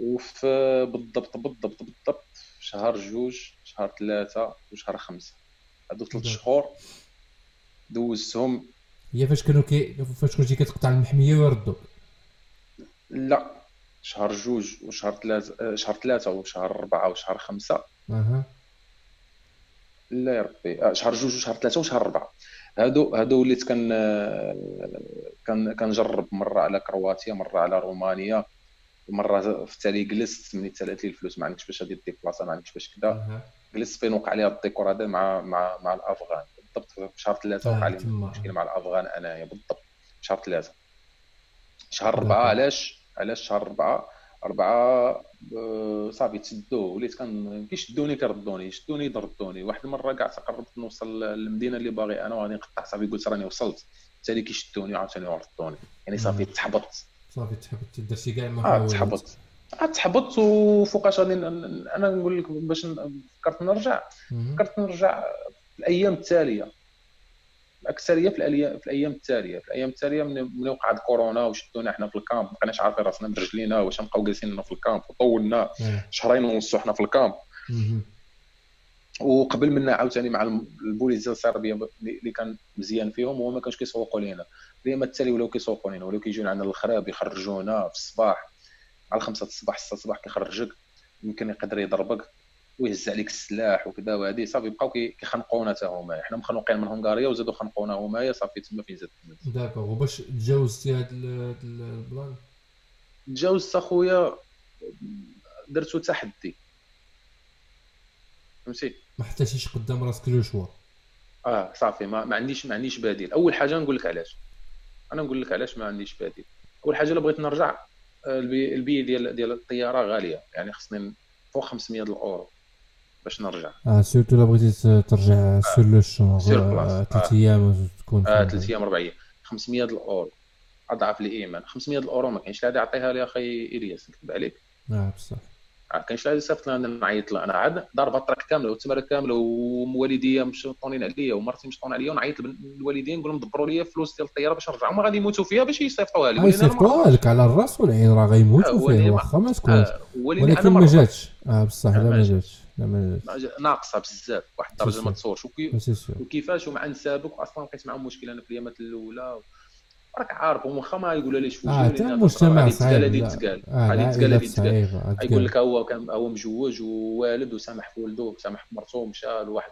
وفي بالضبط بالضبط بالضبط شهر جوج شهر ثلاثة وشهر خمسة. هادو ثلاث شهور دوزتهم. هي فاش كانوا كي فاش كنتي كتقطع المحمية ويردوا لا شهر جوج وشهر ثلاثة آه، شهر ثلاثة وشهر أربعة وشهر خمسة. لا يا ربي. آه، شهر جوج وشهر ثلاثة وشهر أربعة هادو هادو وليت كان آه، كان كنجرب مرة على كرواتيا مرة على رومانيا مرة في التالي جلست ملي تسالات لي الفلوس. ما عندكش باش غادي ديبلاصا ما عندكش باش كذا جلست فين وقع لي الديكور هذا مع مع مع الأفغان. بالضبط في شهر ثلاثة وقع لي مشكل مع الأفغان أنايا بالضبط شهر ثلاثة. شهر أربعة علاش؟ علاش شهر أربعة؟ أربعة آه، صافي تسدوه. وليت كان كيشدوني كيردوني يشدوني يردوني واحد المرة كاع قربت نوصل للمدينة اللي باغي أنا وغادي نقطع. صافي قلت راني وصلت. حتى كيشدوني عاوتاني يردوني يعني صافي تحبطت. صافي تحبطت. درتي كاع ما آه تحبطت. تحبطت وفوقاش غادي أنا نقول لك باش فكرت نرجع. فكرت نرجع في الأيام التالية. الاكثرية في الأيام في الأيام التالية. في الأيام التالية من وقعت كورونا وشدونا إحنا في ال camp. ما بقيناش عارفين راسنا برجلينا واش نبقاو جالسين في ال camp. وطولنا شهرين ونص حنا في ال camp. وقبل منا عاوتاني مع البوليس الصربية اللي كان مزيان فيهم هو ما كانش كيسوقوا لينا. الأيام التالي ولاو كيسوقوا لينا ولاو كيجيو عندنا الخراب يخرجونا في الصباح. على 5 الصباح 6 الصباح كيخرجك يمكن يقدر يضربك ويهز عليك السلاح وكذا وهذه صافي بقاو كيخنقونا حتى هما. حنا مخنوقين من هنغاريا وزادوا خنقونا هما صافي تما فين زاد d'accord وباش تجاوزتي هذا البلان؟ تجاوزت أخويا درتو تحدي. فهمتي؟ ما حطيتيش قدام راسك le choix. آه صافي. ما, ما عنديش ما عنديش بديل. أول حاجة نقول لك علاش. أنا نقول لك علاش ما عنديش بديل. أول حاجة إلا بغيت نرجع البي ديال ديال الطيارة غالية. يعني خصني فوق 500 الأورو باش نرجع. آه surtout الا بغيتي ترجع sur le champ ثلاث أيام تكون آه ثلاث أيام أربع أيام 500 الأورو. أضعف الإيمان. 500 الأورو ما كاينش لا يعطيها لي أخي إلياس نكتب عليك. آه بصح. كاينش لا صيفط أنا نعيط أنا عاد ضاربه الطريق كاملة والتماره كاملة ووالديا مشطونين عليا ومرتي مشطون عليا ونعيط للوالدين نقول لهم دبروا لي فلوس ديال الطيارة باش نرجع هما غادي يموتوا فيها باش يصيفطوها لي. يصيفطوها لك على الرأس والعين راه غيموتوا فيه واخا ما تكونش. ولكن ما جاتش. آه بصح لا ما جاتش. لا ما جاتش. ناقصة بزاف. واحد الدرجة ما تصورش. وكيفاش ومع نسابك أصلا لقيت معاهم مشكل أنا في الأيامات الأولى. راك عارف واخا ما يقولوا ليش آه حتى المجتمع صعيب غادي تتقال غادي تتقال غادي يقول لك هو كان هو مجوج ووالد وسامح في ولده سامح في مرته ومشى لواحد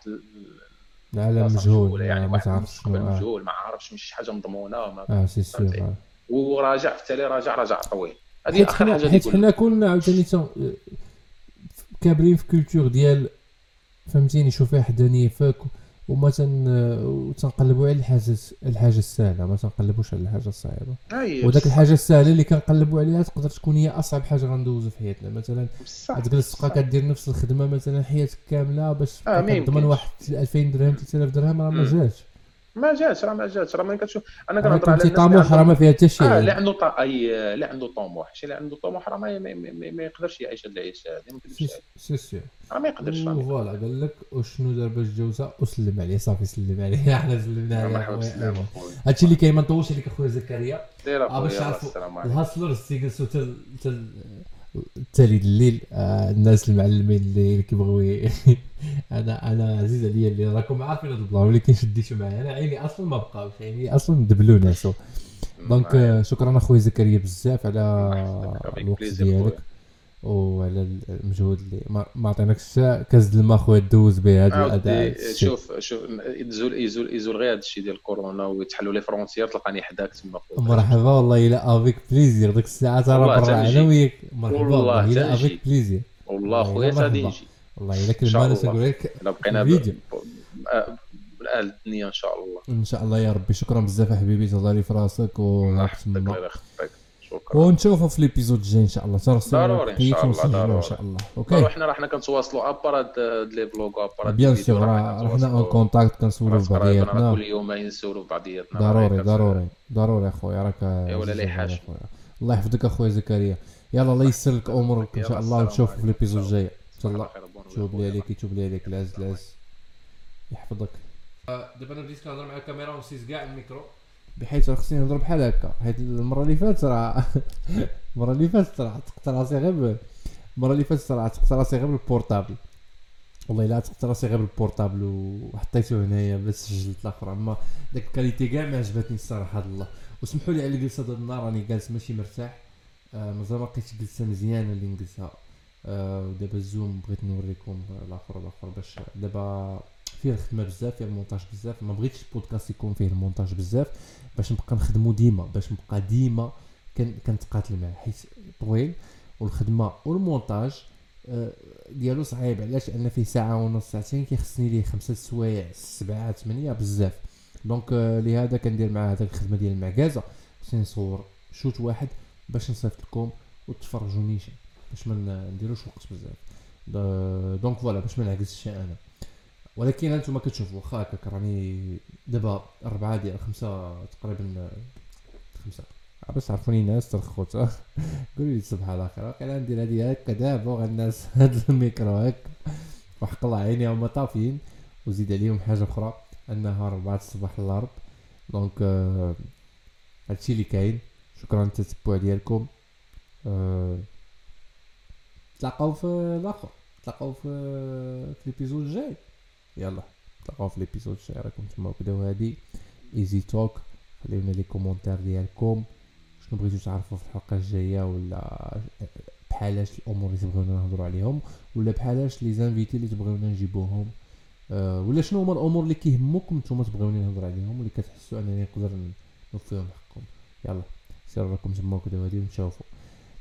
العالم مجهول. يعني ما تعرفش مجهول ما عارفش مش حاجة مضمونة ما آه سي سيغ وراجع في التالي راجع راجع طويل. هذه آخر حاجة حيت حنا كنا عاوتاني كابرين في كولتور ديال فهمتيني شوفي حدا فاك وما تن تنقلبوا على الحاجة الحاجة السهلة ما تنقلبوش على الحاجة الصعيبة. وداك الحاجة السهلة اللي كنقلبوا عليها تقدر تكون هي أصعب حاجة غندوزو في حياتنا. مثلا تجلس تبقى كدير نفس الخدمة مثلا حياتك كاملة باش تضمن واحد 2000 درهم 3000 درهم راه ما جاش. ما جاتش راه ما جاتش. راه ما كتشوف. أنا كنهضر على طموح راه ما فيها حتى شيء آه اللي عنده ط... أي اللي عنده طموح. شي اللي عنده طموح راه ما, ما, ما, ما يقدرش يعيش هذه العيشة هذه ما يقدرش سي سي راه ما يقدرش فوالا قال لك وشنو دار باش جوزها وسلم عليه صافي سلم عليه. إحنا سلمنا عليه. هادشي اللي كاين ما نطولش عليك أخويا زكريا. باش تعرفوا الهاسلرز تيجلسوا تل التالي الليل. آه الناس المعلمين اللي كيبغيو أنا أنا عزيز عليا اللي راكم عارفين هذا البلان ولكن شديتو معايا. أنا عيني أصلا ما بقاوش عيني أصلا دبلوا ناسو دونك شكرا اخويا زكريا بزاف على الوقت ديالك. وعلى المجهود اللي ما, ما عطيناكش كاز الماء خويا دوز به هذا الأداء. شوف شوف يزول يزول يزول غير هذا الشيء ديال كورونا ويتحلوا لي فرونتيير تلقاني حداك تما مرحبا والله إلا افيك بليزير ديك الساعة ترى برا أنا وياك. مرحبا والله إلا افيك بليزير والله خويا غادي نجي والله الا كلمه أنا تقول لك بقينا فيديو. الدنيا إن شاء الله. إن شاء الله يا ربي. شكرا بزاف حبيبي. تهضري في راسك و شكرا. ونشوفوا في l'épisode الجاي إن شاء الله. ضروري إن شاء الله ضروري إن شاء الله. أوكي. حنا راه كنتواصلوا à part هاد les vlogs à part bien sûr راه حنا en contact كنسولوا في بعضياتنا. كل يومين نسولوا في بعضياتنا. ضروري ضروري. ضروري أخويا. راك ولا حاجة. الله يحفظك أخويا زكريا. يلا الله يسر لك أمورك إن شاء الله. ونشوفك في l'épisode الجاي. ان شاء الله توب لي عليك يتوب لي عليك العز العز يحفظك. دابا أنا بديت كنهضر مع الكاميرا ونسيت كاع الميكرو. بحيث خصني نهضر بحال هكا. حيت المرة اللي فاتت راه المرة اللي فاتت راه عتقت راسي غير المرة اللي فاتت راه عتقت راسي غير ب ال portable. والله إلا عتقت راسي غير ب ال portable وحطيته هنايا باش سجلت الأخر. أما داك ال qualité كاع ما عجبتني الصراحة هاد الله. وسمحوا لي على الجلسة ديال النهار راني جالس ماشي مرتاح. آه مازال ما لقيتش جلسة مزيانة اللي نجلسها. آه ودابا ال zoom بغيت نوريكم الآخر والاخر باش دابا فيه الخدمه بزاف فيه المونتاج بزاف. ما بغيتش البودكاست يكون فيه المونتاج بزاف باش نبقى نخدمو ديما باش نبقى ديما كنتقاتل معاه. حيت طويل والخدمة والمونتاج آه، ديالو صعيب. علاش؟ لأن فيه ساعة ونص ساعتين كيخصني ليه خمسة سوايع سبعة ثمانية بزاف. donc آه، لهذا كندير مع هذاك الخدمة ديال المعكازه خصني نصور شوت واحد باش نصيفط لكم وتفرجوا نيشان باش ما نديروش وقت بزاف. دونك فوالا باش ما نعكسش أنا. ولكن أنتم كتشوفوا واخا هكاك راني دابا أربعة ديال خمسة تقريبا خمسة. باش تعرفوني الناس ترخوت قولوا لي صباح الخير واقيلا ندير هادي هكا دابا الناس هاد الميكرو هكا. وحق الله عيني هما طافيين. وزيد عليهم حاجة أخرى أنها أربعة الصباح الأرض دونك آه هادشي اللي كاين. شكرا للتتبع ديالكم. آه تلاقاو في الآخر تلاقاو في في l'épisode الجاي. يلا تلقاو في l'épisode الجاي. راكم تما بداو هادي. ايزي توك خليونا لي commentaires ديالكم. شنو بغيتو تعرفوا في الحلقة الجاية ولا بحالاش الأمور اللي تبغيونا نهضروا عليهم ولا بحالاش les invités اللي تبغيونا نجيبوهم؟ أه ولا شنو هما الأمور اللي كيهموكم نتوما تبغيوني نهضر عليهم واللي كتحسوا أنني نقدر نوفيهم حقكم؟ يلا سير راكم تما وكذا هادي ونشوفوا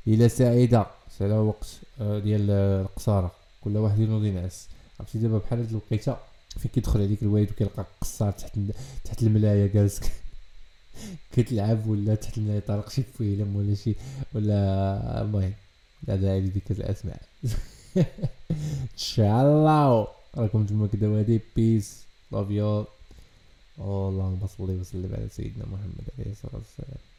ليله سعيدة. سالا وقت أه ديال القصاره كل واحد ينوض ينعس. عرفتي دابا بحال هاد الوقيتة فين كيدخل عليك الوالد وكيلقى قصار تحت تحت الملاية جالس كتلعب ولا تحت الملاية طارق شي فيلم ولا شي ولا المهم لا داعي لذكر الأسماء. تشالاو راكم تما كدا وهادي. بيس لاف يو اللهم صل وسلم على سيدنا محمد عليه الصلاة والسلام.